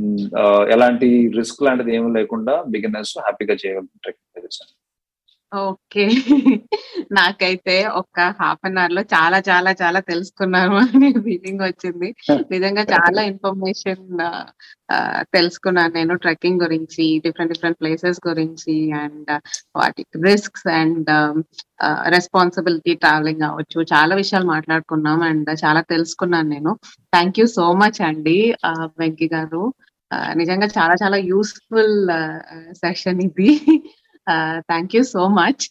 ఎలాంటి రిస్క్ లాంటిది ఏమీ లేకుండా బిగినర్స్ హ్యాపీగా చేయగలుగుతారు ట్రెక్కింగ్ ప్లేసెస్ ఓకే. నాకైతే ఒక హాఫ్ అన్ అవర్లో చాలా చాలా చాలా తెలుసుకున్నాను అనే ఫీలింగ్ వచ్చింది. నిజంగా చాలా ఇన్ఫర్మేషన్ తెలుసుకున్నాను నేను ట్రెక్కింగ్ గురించి డిఫరెంట్ డిఫరెంట్ ప్లేసెస్ గురించి అండ్ వాటి రిస్క్స్ అండ్ రెస్పాన్సిబిలిటీ ట్రావెలింగ్ అవ్వచ్చు. చాలా విషయాలు మాట్లాడుకున్నాం అండ్ చాలా తెలుసుకున్నాను నేను. థ్యాంక్ యూ సో మచ్ అండి వెంకీ గారు. నిజంగా చాలా చాలా యూస్ఫుల్ సెషన్ ఇది. థ్యాంక్ యూ సో మచ్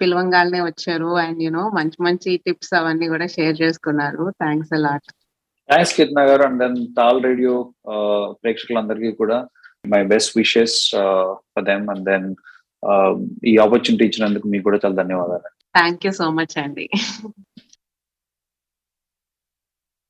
పిలవంగానే వచ్చారు అండ్ యూనో మంచి మంచి టిప్స్ అవన్నీ కూడా షేర్ చేసుకున్నారు. థ్యాంక్స్ అలాట్ థ్యాంక్స్ కిత్నా గారు. అండ్ దెన్ తాల్ రేడియో ప్రేక్షకులందరికీ కూడా my best wishes for them and then ఈ ఆపర్చునిటీ ఇచ్చినందుకు మీకు కూడా చాలా ధన్యవాదాలు. థ్యాంక్ యూ సో మచ్ అండి